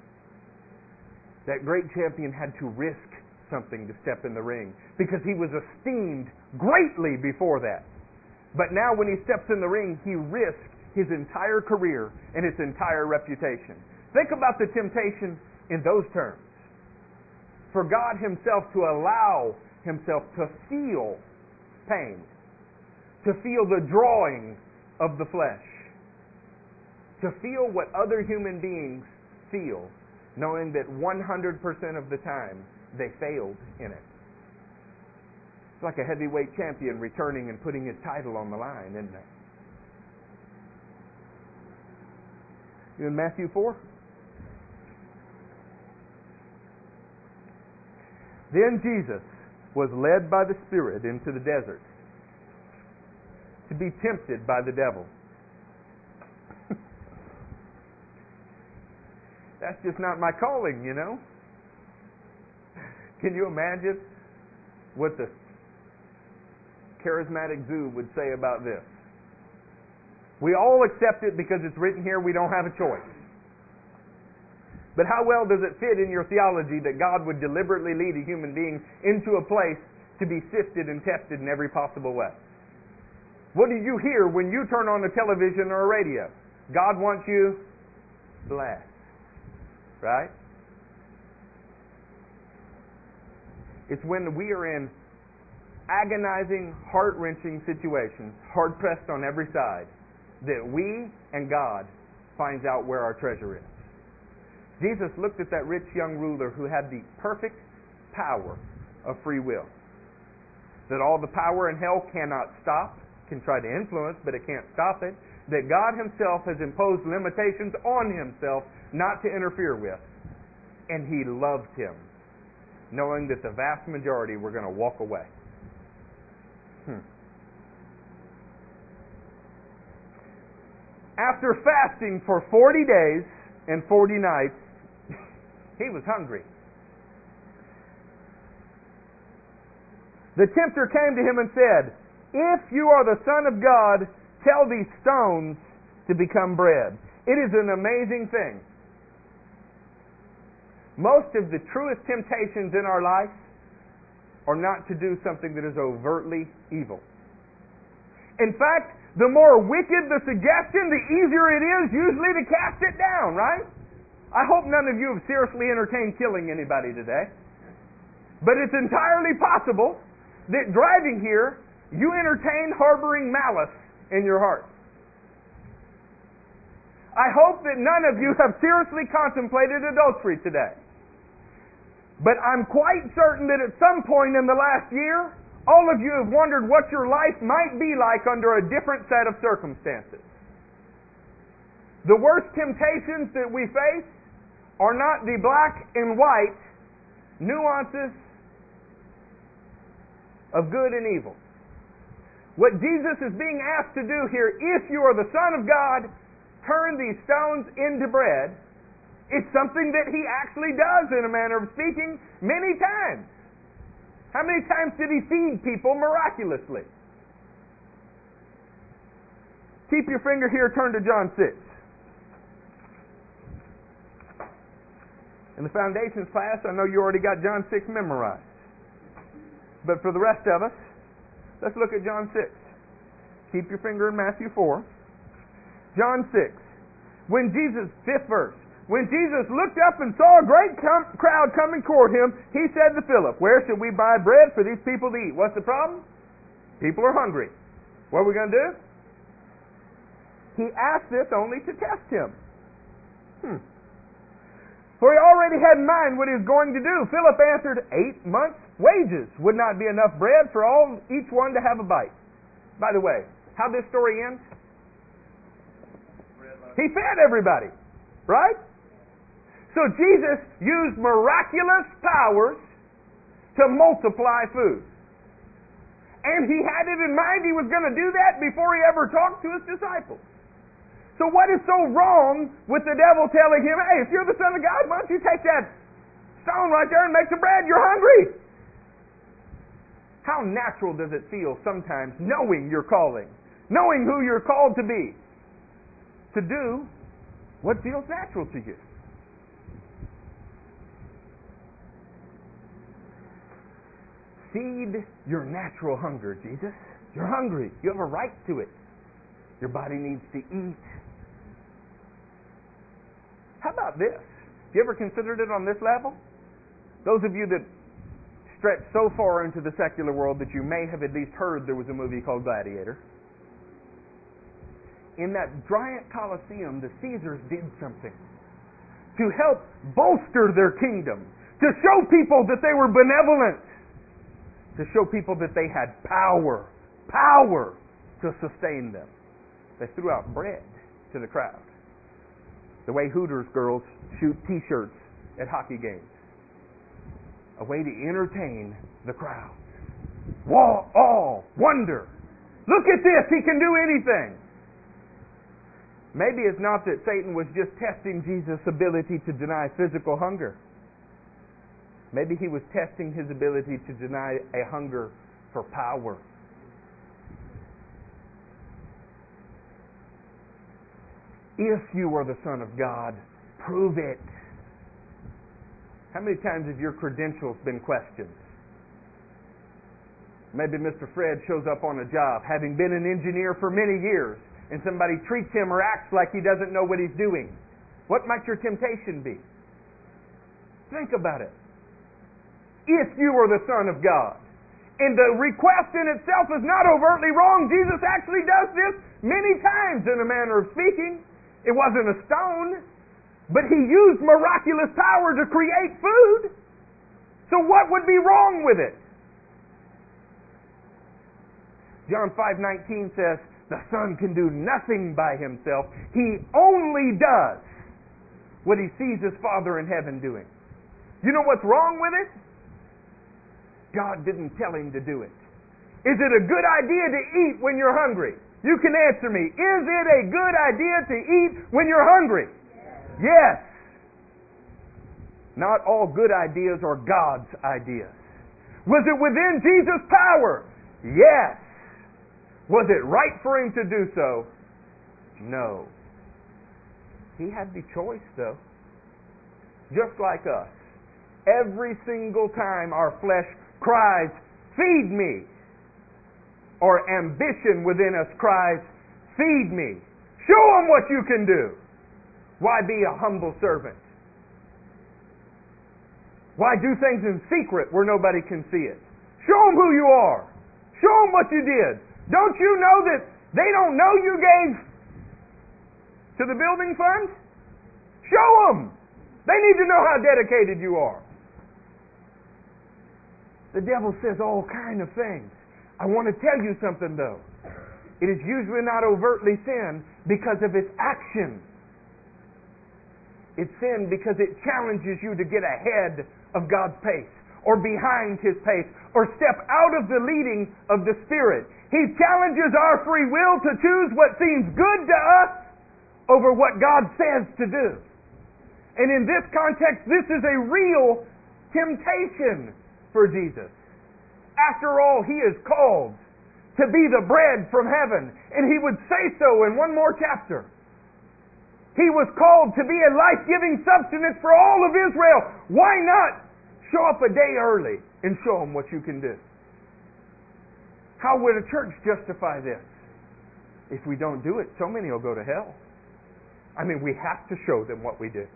That great champion had to risk something to step in the ring because he was esteemed greatly before that. But now when he steps in the ring, he risks his entire career and his entire reputation. Think about the temptation in those terms. For God himself to allow himself to feel pain, to feel the drawing of the flesh, to feel what other human beings feel, knowing that 100% of the time they failed in it. It's like a heavyweight champion returning and putting his title on the line, isn't it? You in Matthew 4? Then Jesus was led by the Spirit into the desert to be tempted by the devil. That's just not my calling, you know. Can you imagine what the charismatic zoo would say about this? We all accept it because it's written here, we don't have a choice. But how well does it fit in your theology that God would deliberately lead a human being into a place to be sifted and tested in every possible way? What do you hear when you turn on the television or a radio? God wants you blessed. Right? It's when we are in agonizing, heart wrenching situations, hard pressed on every side, that we and God finds out where our treasure is. Jesus looked at that rich young ruler who had the perfect power of free will. That all the power in hell cannot stop, can try to influence, but it can't stop it. That God Himself has imposed limitations on Himself not to interfere with. And He loved him knowing that the vast majority were going to walk away. Hmm. After fasting for 40 days and 40 nights, he was hungry. The tempter came to him and said, If you are the Son of God, tell these stones to become bread. It is an amazing thing most of the truest temptations in our life are not to do something that is overtly evil. In fact, the more wicked the suggestion, the easier it is usually to cast it down, right? I hope none of you have seriously entertained killing anybody today. But it's entirely possible that driving here, you entertain harboring malice in your heart. I hope that none of you have seriously contemplated adultery today. But I'm quite certain that at some point in the last year, all of you have wondered what your life might be like under a different set of circumstances. The worst temptations that we face are not the black and white nuances of good and evil. What Jesus is being asked to do here, if you are the Son of God, turn these stones into bread, it's something that he actually does in a manner of speaking many times. How many times did he feed people miraculously? Keep your finger here, turn to John 6. In the foundations class, I know you already got John 6 memorized. But for the rest of us, let's look at John 6. Keep your finger in Matthew 4. John 6. When Jesus, fifth verse, when Jesus looked up and saw a great com- crowd coming toward him, he said to Philip, Where should we buy bread for these people to eat? What's the problem? People are hungry. What are we going to do? He asked this only to test him. Hmm. For he already had in mind what he was going to do. Philip answered, Eight months' wages would not be enough bread for all each one to have a bite. By the way, how this story ends? He fed everybody, right? So Jesus used miraculous powers to multiply food. And he had it in mind he was going to do that before he ever talked to his disciples. So what is so wrong with the devil telling him, hey, if you're the Son of God, why don't you take that stone right there and make some bread? You're hungry. How natural does it feel sometimes knowing your calling, knowing who you're called to be, to do what feels natural to you? Feed your natural hunger, Jesus. You're hungry. You have a right to it. Your body needs to eat. How about this? Have you ever considered it on this level? Those of you that stretch so far into the secular world that you may have at least heard there was a movie called Gladiator. In that giant Colosseum, the Caesars did something to help bolster their kingdom, to show people that they were benevolent, to show people that they had power, power to sustain them. They threw out bread to the crowd. The way Hooters girls shoot t-shirts at hockey games. A way to entertain the crowd. Wall, all, wonder. Look at this, he can do anything. Maybe it's not that Satan was just testing Jesus' ability to deny physical hunger. Maybe he was testing his ability to deny a hunger for power. If you are the Son of God, prove it. How many times have your credentials been questioned? Maybe Mr. Fred shows up on a job, having been an engineer for many years, and somebody treats him or acts like he doesn't know what he's doing. What might your temptation be? Think about it if you are the Son of God. And the request in itself is not overtly wrong. Jesus actually does this many times in a manner of speaking. It wasn't a stone, but he used miraculous power to create food. So what would be wrong with it? John 5:19 says, "The Son can do nothing by himself. He only does what he sees his Father in heaven doing." You know what's wrong with it? God didn't tell him to do it. Is it a good idea to eat when you're hungry? You can answer me. Is it a good idea to eat when you're hungry? Yes. yes. Not all good ideas are God's ideas. Was it within Jesus' power? Yes. Was it right for him to do so? No. He had the choice, though. Just like us. Every single time our flesh cries, Feed me. Or ambition within us cries, Feed me. Show them what you can do. Why be a humble servant? Why do things in secret where nobody can see it? Show them who you are. Show them what you did. Don't you know that they don't know you gave to the building fund? Show them. They need to know how dedicated you are. The devil says all kind of things. I want to tell you something though. It is usually not overtly sin because of its action. It's sin because it challenges you to get ahead of God's pace or behind His pace or step out of the leading of the Spirit. He challenges our free will to choose what seems good to us over what God says to do. And in this context, this is a real temptation for Jesus. After all, He is called to be the bread from heaven. And He would say so in one more chapter. He was called to be a life giving substance for all of Israel. Why not show up a day early and show them what you can do? How would a church justify this? If we don't do it, so many will go to hell. I mean, we have to show them what we do.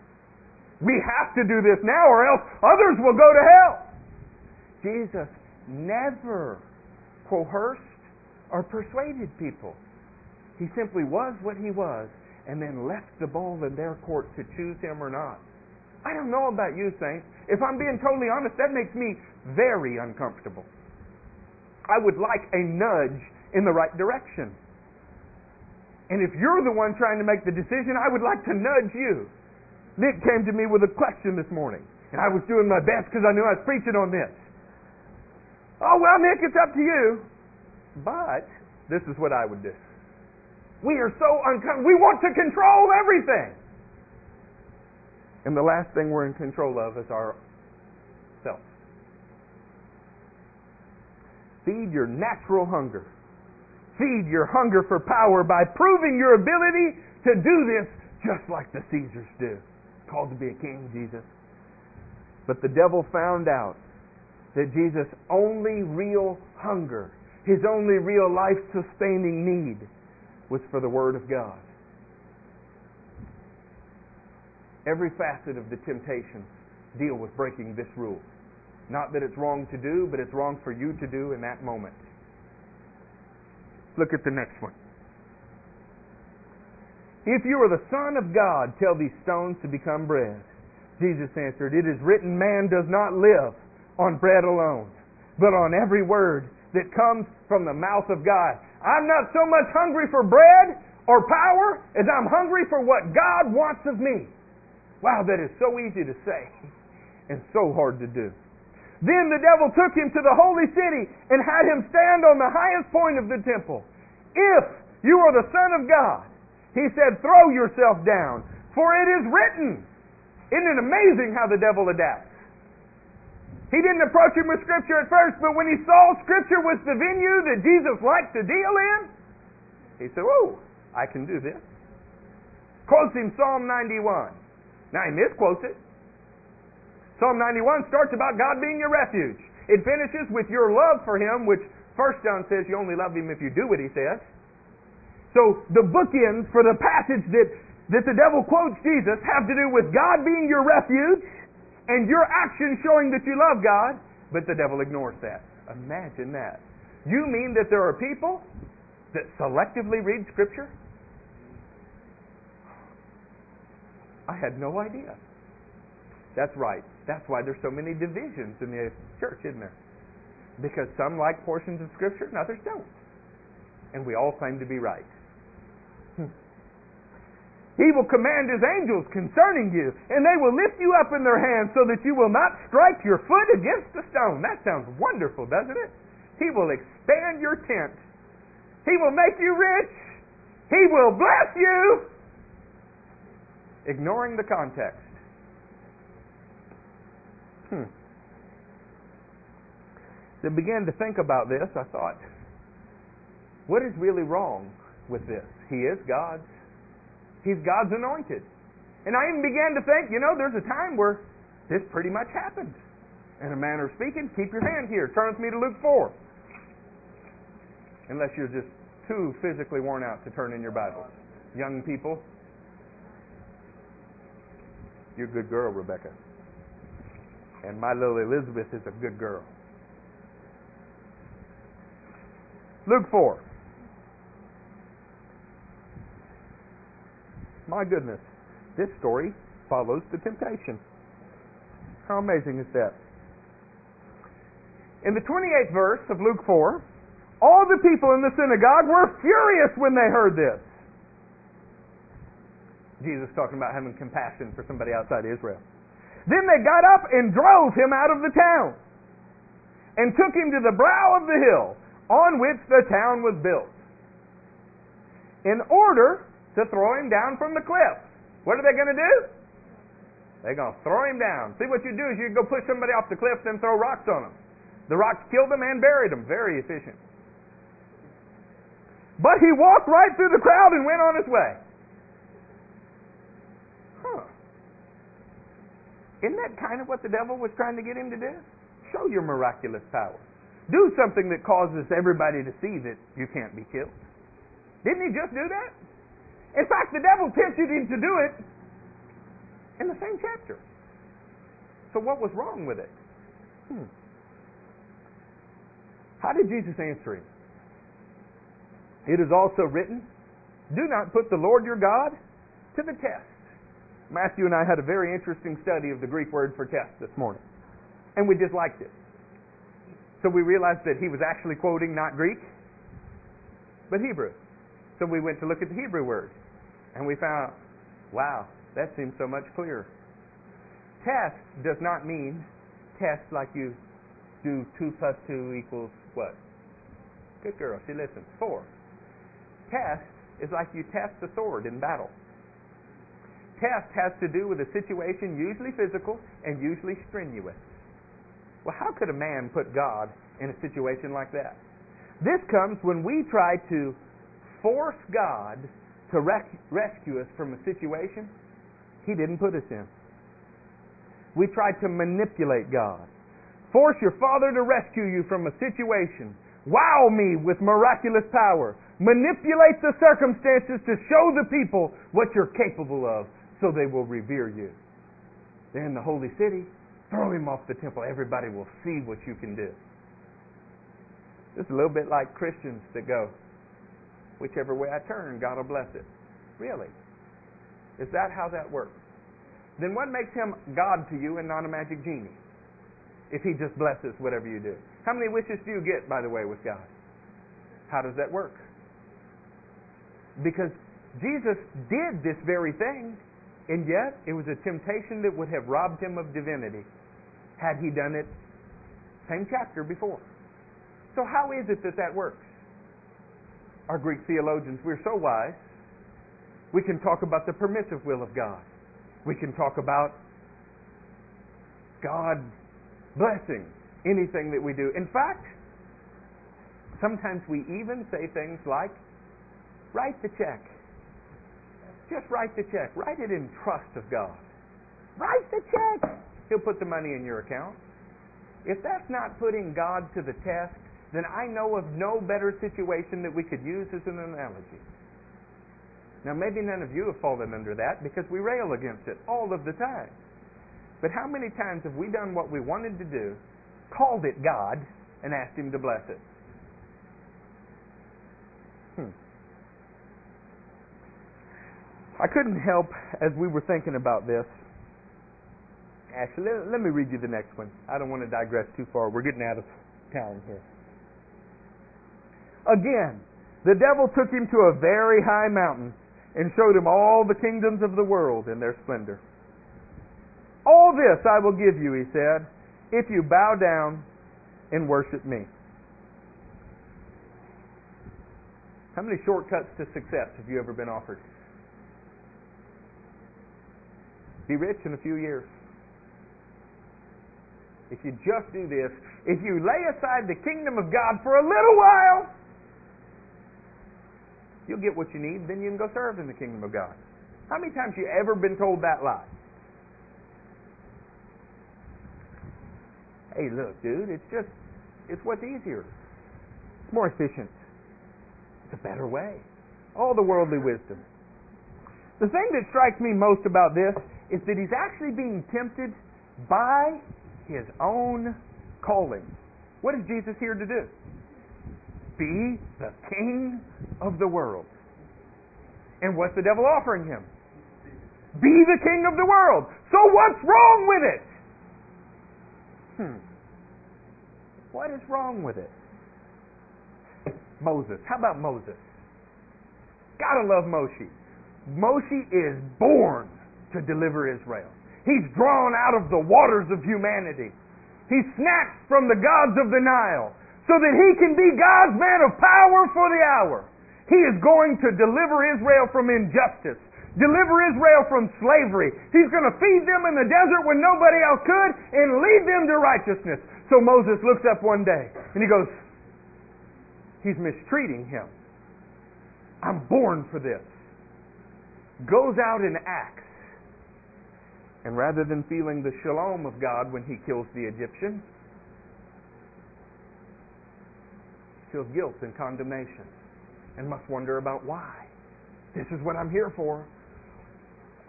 We have to do this now, or else others will go to hell. Jesus never coerced or persuaded people. He simply was what he was and then left the ball in their court to choose him or not. I don't know about you, saints. If I'm being totally honest, that makes me very uncomfortable. I would like a nudge in the right direction. And if you're the one trying to make the decision, I would like to nudge you. Nick came to me with a question this morning, and I was doing my best because I knew I was preaching on this. Oh, well, Nick, it's up to you. But this is what I would do. We are so uncomfortable. We want to control everything. And the last thing we're in control of is our self. Feed your natural hunger. Feed your hunger for power by proving your ability to do this just like the Caesars do. Called to be a king, Jesus. But the devil found out that Jesus' only real hunger, his only real life sustaining need, was for the Word of God. Every facet of the temptations deal with breaking this rule. Not that it's wrong to do, but it's wrong for you to do in that moment. Look at the next one. If you are the Son of God, tell these stones to become bread. Jesus answered, It is written, man does not live on bread alone, but on every word that comes from the mouth of God. I'm not so much hungry for bread or power as I'm hungry for what God wants of me. Wow, that is so easy to say and so hard to do. Then the devil took him to the holy city and had him stand on the highest point of the temple. If you are the Son of God, he said, throw yourself down, for it is written. Isn't it amazing how the devil adapts? He didn't approach him with Scripture at first, but when he saw Scripture was the venue that Jesus liked to deal in, he said, Oh, I can do this. Quotes him Psalm 91. Now he misquotes it. Psalm 91 starts about God being your refuge. It finishes with your love for Him, which First John says you only love Him if you do what He says. So the bookends for the passage that, that the devil quotes Jesus have to do with God being your refuge and your actions showing that you love God, but the devil ignores that. Imagine that. You mean that there are people that selectively read Scripture? I had no idea. That's right. That's why there's so many divisions in the church, isn't there? Because some like portions of Scripture and others don't. And we all claim to be right. He will command His angels concerning you, and they will lift you up in their hands so that you will not strike your foot against a stone. That sounds wonderful, doesn't it? He will expand your tent. He will make you rich. He will bless you. Ignoring the context. Hmm. I began to think about this, I thought, what is really wrong with this? He is God. He's God's anointed. And I even began to think, you know, there's a time where this pretty much happened. In a manner of speaking, keep your hand here. Turn with me to Luke 4. Unless you're just too physically worn out to turn in your Bible. Young people, you're a good girl, Rebecca. And my little Elizabeth is a good girl. Luke 4. My goodness, this story follows the temptation. How amazing is that? In the 28th verse of Luke 4, all the people in the synagogue were furious when they heard this. Jesus talking about having compassion for somebody outside Israel. Then they got up and drove him out of the town and took him to the brow of the hill on which the town was built in order to throw him down from the cliff. What are they going to do? They're going to throw him down. See, what you do is you go push somebody off the cliff, then throw rocks on them. The rocks killed them and buried them. Very efficient. But he walked right through the crowd and went on his way. Huh. Isn't that kind of what the devil was trying to get him to do? Show your miraculous power. Do something that causes everybody to see that you can't be killed. Didn't he just do that? In fact, the devil tempted him to do it in the same chapter. So what was wrong with it? Hmm. How did Jesus answer him? It is also written, Do not put the Lord your God to the test. Matthew and I had a very interesting study of the Greek word for test this morning, and we disliked it. So we realized that he was actually quoting not Greek, but Hebrew. So we went to look at the Hebrew word, and we found, wow, that seems so much clearer. Test does not mean test like you do 2 plus 2 equals what? Good girl, she listens. 4. Test is like you test a sword in battle. Test has to do with a situation usually physical and usually strenuous. Well, how could a man put God in a situation like that? This comes when we try to force God to rec- rescue us from a situation He didn't put us in. We try to manipulate God. Force your father to rescue you from a situation. Wow me with miraculous power. Manipulate the circumstances to show the people what you're capable of so they will revere you. They're in the holy city. Throw him off the temple. Everybody will see what you can do. It's a little bit like Christians that go, whichever way I turn, God will bless it. Really? Is that how that works? Then what makes him God to you and not a magic genie? If he just blesses whatever you do. How many wishes do you get, by the way, with God? How does that work? Because Jesus did this very thing, and yet it was a temptation that would have robbed him of divinity had he done it same chapter before. So how is it that that works? Our Greek theologians, we're so wise. We can talk about the permissive will of God. We can talk about God blessing anything that we do. In fact, sometimes we even say things like, write the check. Just write the check. Write it in trust of God. Write the check. He'll put the money in your account. If that's not putting God to the test, then I know of no better situation that we could use as an analogy. Now, maybe none of you have fallen under that because we rail against it all of the time. But how many times have we done what we wanted to do, called it God, and asked Him to bless it? Hmm. I couldn't help as we were thinking about this. Actually, let, me read you the next one. I don't want to digress too far. We're getting out of town here. Again, the devil took him to a very high mountain and showed him all the kingdoms of the world in their splendor. All this I will give you, he said, if you bow down and worship me. How many shortcuts to success have you ever been offered? Be rich in a few years. If you just do this, if you lay aside the kingdom of God for a little while, You'll get what you need, then you can go serve in the kingdom of God. How many times you ever been told that lie? Hey, look, dude, it's just, it's what's easier. It's more efficient. It's a better way. All the worldly wisdom. The thing that strikes me most about this is that he's actually being tempted by his own calling. What is Jesus here to do? Be the king of the world. And what's the devil offering him? Be the king of the world. So what's wrong with it? Hmm. What is wrong with it? Moses. How about Moses? Gotta love Moshe. Moshe is born to deliver Israel. He's drawn out of the waters of humanity. He's snatched from the gods of the Nile so that he can be God's man of power for the hour. He is going to deliver Israel from injustice, deliver Israel from slavery. He's going to feed them in the desert when nobody else could and lead them to righteousness. So Moses looks up one day and he goes, He's mistreating him. I'm born for this. Goes out and acts. And rather than feeling the shalom of God when he kills the Egyptian, feels guilt and condemnation and must wonder about why. This is what I'm here for.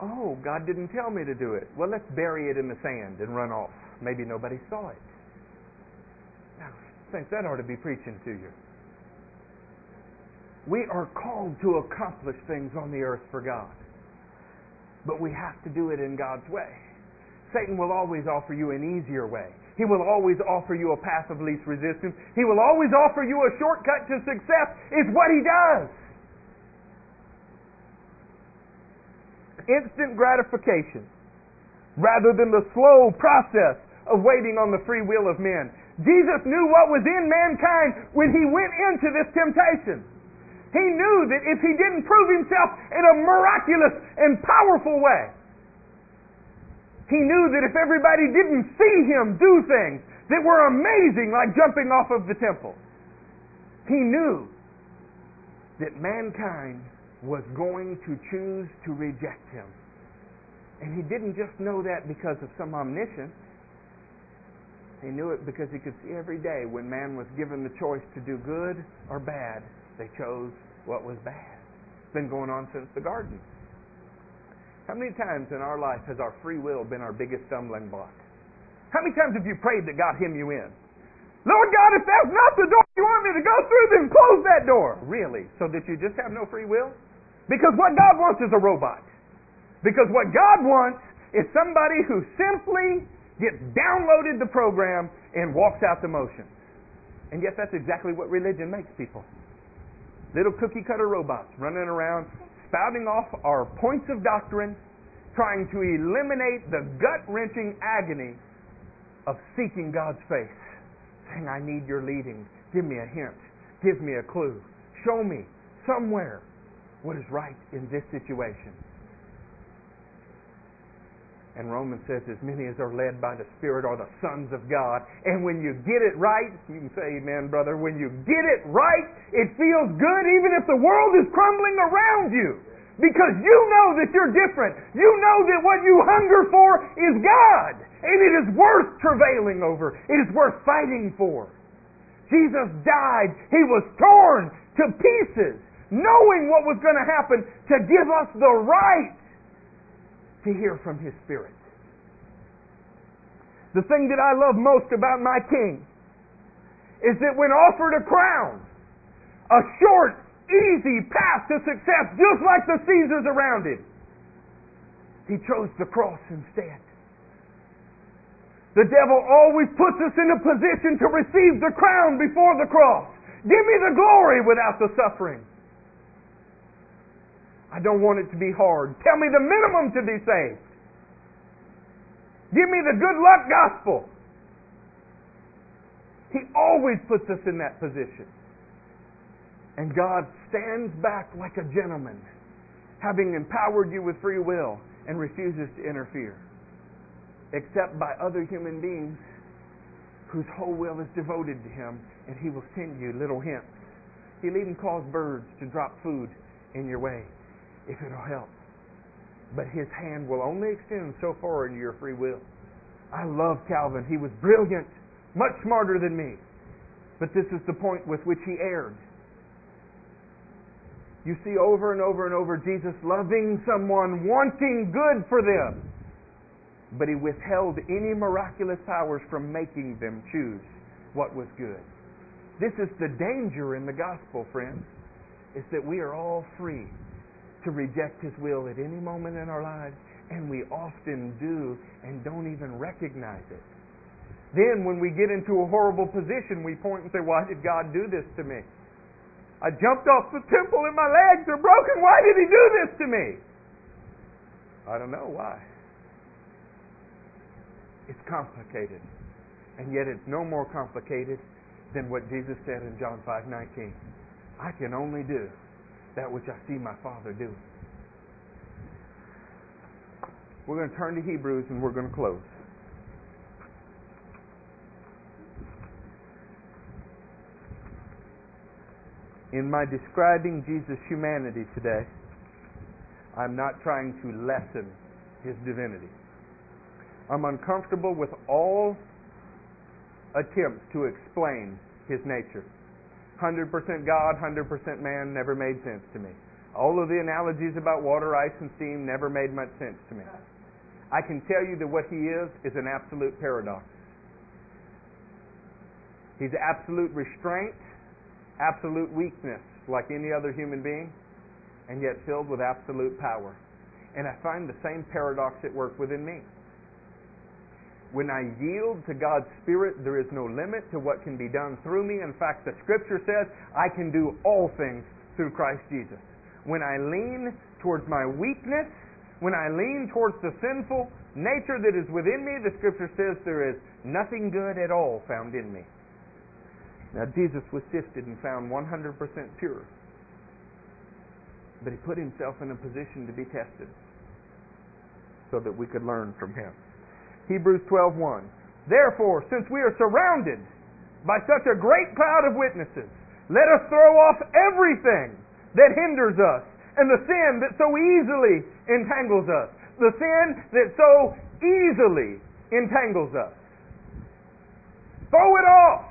Oh, God didn't tell me to do it. Well, let's bury it in the sand and run off. Maybe nobody saw it. Now, think that ought to be preaching to you. We are called to accomplish things on the earth for God. But we have to do it in God's way. Satan will always offer you an easier way. He will always offer you a path of least resistance. He will always offer you a shortcut to success. It's what he does. Instant gratification rather than the slow process of waiting on the free will of men. Jesus knew what was in mankind when he went into this temptation. He knew that if he didn't prove himself in a miraculous and powerful way, he knew that if everybody didn't see him do things that were amazing, like jumping off of the temple, he knew that mankind was going to choose to reject him. And he didn't just know that because of some omniscience. He knew it because he could see every day when man was given the choice to do good or bad, they chose what was bad. It's been going on since the garden. How many times in our life has our free will been our biggest stumbling block? How many times have you prayed that God hem you in? Lord God, if that's not the door you want me to go through, then close that door. Really? So that you just have no free will? Because what God wants is a robot. Because what God wants is somebody who simply gets downloaded the program and walks out the motions. And yet that's exactly what religion makes people. Little cookie cutter robots running around spouting off our points of doctrine, trying to eliminate the gut wrenching agony of seeking God's face, saying, I need your leading. Give me a hint. Give me a clue. Show me somewhere what is right in this situation. And Romans says, as many as are led by the Spirit are the sons of God. And when you get it right, you can say amen, brother. When you get it right, it feels good even if the world is crumbling around you. Because you know that you're different. You know that what you hunger for is God. And it is worth travailing over. It is worth fighting for. Jesus died. He was torn to pieces, knowing what was going to happen to give us the right to hear from His Spirit. The thing that I love most about my King is that when offered a crown, a short, easy path to success, just like the Caesars around him, he chose the cross instead. The devil always puts us in a position to receive the crown before the cross. Give me the glory without the suffering. I don't want it to be hard. Tell me the minimum to be saved. Give me the good luck gospel. He always puts us in that position. And God stands back like a gentleman, having empowered you with free will, and refuses to interfere, except by other human beings whose whole will is devoted to Him, and He will send you little hints. He'll even cause birds to drop food in your way if it'll help. But his hand will only extend so far into your free will. I love Calvin. He was brilliant, much smarter than me. But this is the point with which he erred. You see over and over and over Jesus loving someone, wanting good for them. But he withheld any miraculous powers from making them choose what was good. This is the danger in the gospel, friends, is that we are all free to reject His will at any moment in our lives, and we often do and don't even recognize it. Then, when we get into a horrible position, we point and say, Why did God do this to me? I jumped off the temple and my legs are broken. Why did He do this to me? I don't know why. It's complicated. And yet it's no more complicated than what Jesus said in John 5:19. I can only do that which I see my Father do. We're going to turn to Hebrews and we're going to close. In my describing Jesus' humanity today, I'm not trying to lessen his divinity. I'm uncomfortable with all attempts to explain his nature. 100% God, 100% man never made sense to me. All of the analogies about water, ice, and steam never made much sense to me. I can tell you that what he is is an absolute paradox. He's absolute restraint, absolute weakness, like any other human being, and yet filled with absolute power. And I find the same paradox at work within me. When I yield to God's Spirit, there is no limit to what can be done through me. In fact, the Scripture says, I can do all things through Christ Jesus. When I lean towards my weakness, when I lean towards the sinful nature that is within me, the Scripture says there is nothing good at all found in me. Now, Jesus was sifted and found 100% pure. But he put himself in a position to be tested so that we could learn from him. Hebrews 12:1. Therefore, since we are surrounded by such a great cloud of witnesses, let us throw off everything that hinders us and the sin that so easily entangles us. The sin that so easily entangles us. Throw it off.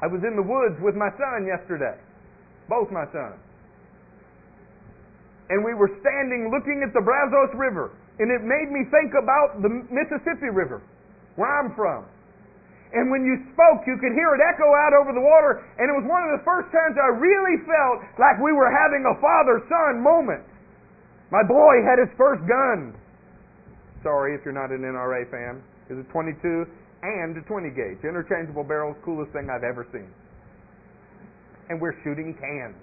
I was in the woods with my son yesterday. Both my sons. And we were standing looking at the Brazos River and it made me think about the Mississippi River, where I'm from. And when you spoke, you could hear it echo out over the water, and it was one of the first times I really felt like we were having a father son moment. My boy had his first gun. Sorry if you're not an NRA fan. It's a 22 and a 20 gauge. Interchangeable barrels, coolest thing I've ever seen. And we're shooting cans.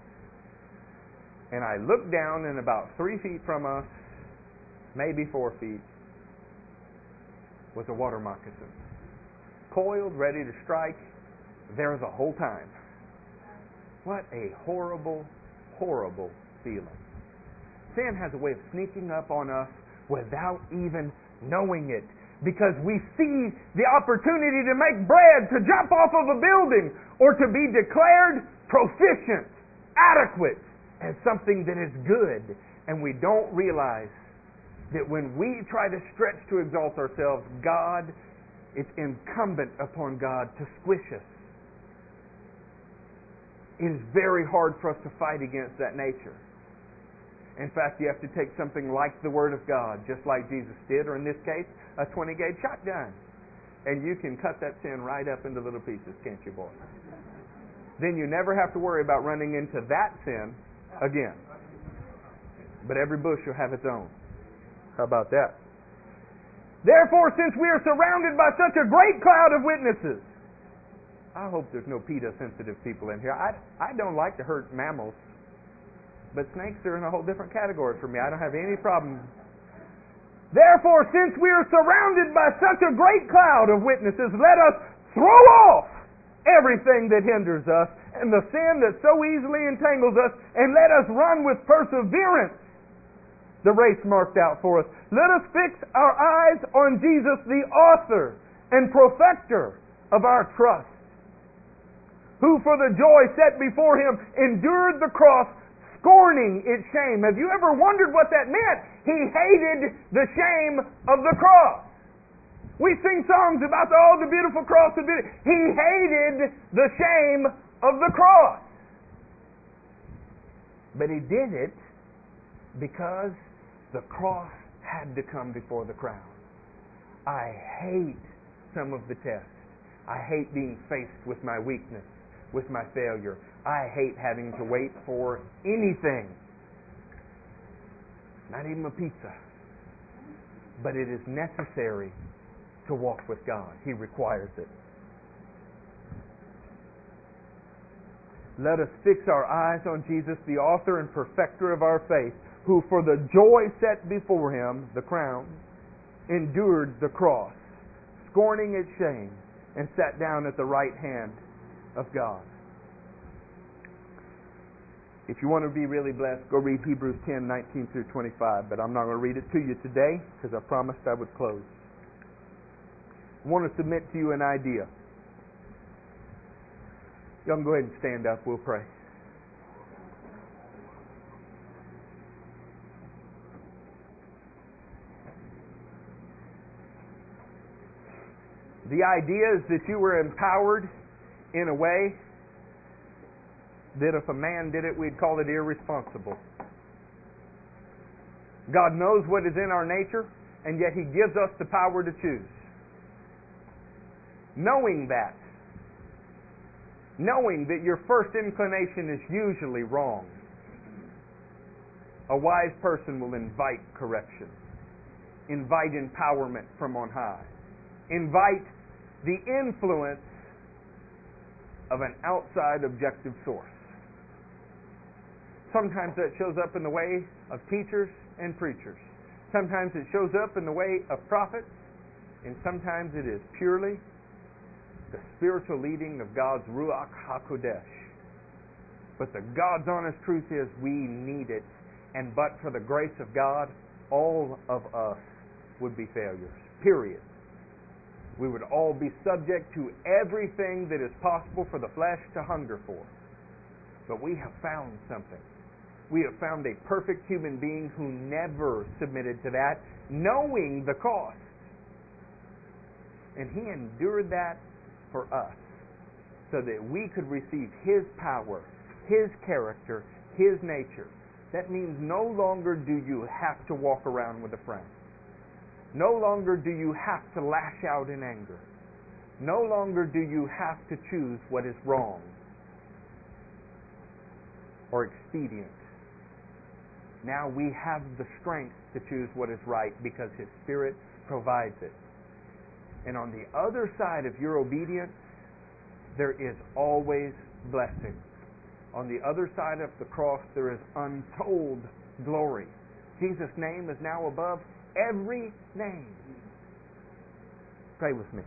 And I looked down, and about three feet from us maybe four feet, was a water moccasin. Coiled, ready to strike, there the whole time. What a horrible, horrible feeling. Sin has a way of sneaking up on us without even knowing it because we see the opportunity to make bread, to jump off of a building, or to be declared proficient, adequate, as something that is good, and we don't realize that when we try to stretch to exalt ourselves, God, it's incumbent upon God to squish us. It is very hard for us to fight against that nature. In fact, you have to take something like the Word of God, just like Jesus did, or in this case, a 20 gauge shotgun. And you can cut that sin right up into little pieces, can't you, boy? Then you never have to worry about running into that sin again. But every bush will have its own. How about that? Therefore, since we are surrounded by such a great cloud of witnesses, I hope there's no PETA sensitive people in here. I, I don't like to hurt mammals, but snakes are in a whole different category for me. I don't have any problem. Therefore, since we are surrounded by such a great cloud of witnesses, let us throw off everything that hinders us and the sin that so easily entangles us, and let us run with perseverance the race marked out for us. Let us fix our eyes on Jesus, the author and perfecter of our trust, who for the joy set before him endured the cross, scorning its shame. Have you ever wondered what that meant? He hated the shame of the cross. We sing songs about the, oh, the beautiful cross. He hated the shame of the cross. But he did it because the cross had to come before the crown. I hate some of the tests. I hate being faced with my weakness, with my failure. I hate having to wait for anything. Not even a pizza. But it is necessary to walk with God. He requires it. Let us fix our eyes on Jesus, the author and perfecter of our faith, who for the joy set before him, the crown, endured the cross, scorning its shame, and sat down at the right hand of God. If you want to be really blessed, go read Hebrews 10, 19 through 25. But I'm not going to read it to you today because I promised I would close. I want to submit to you an idea. Y'all can go ahead and stand up. We'll pray. The idea is that you were empowered in a way that if a man did it, we'd call it irresponsible. God knows what is in our nature, and yet He gives us the power to choose. Knowing that, knowing that your first inclination is usually wrong, a wise person will invite correction, invite empowerment from on high, invite the influence of an outside objective source. Sometimes that shows up in the way of teachers and preachers. Sometimes it shows up in the way of prophets, and sometimes it is purely the spiritual leading of God's Ruach HaKodesh. But the God's honest truth is we need it, and but for the grace of God, all of us would be failures. Period. We would all be subject to everything that is possible for the flesh to hunger for. But we have found something. We have found a perfect human being who never submitted to that, knowing the cost. And he endured that for us so that we could receive his power, his character, his nature. That means no longer do you have to walk around with a frown. No longer do you have to lash out in anger. No longer do you have to choose what is wrong or expedient. Now we have the strength to choose what is right because His Spirit provides it. And on the other side of your obedience, there is always blessing. On the other side of the cross, there is untold glory. Jesus' name is now above every name. Pray with me.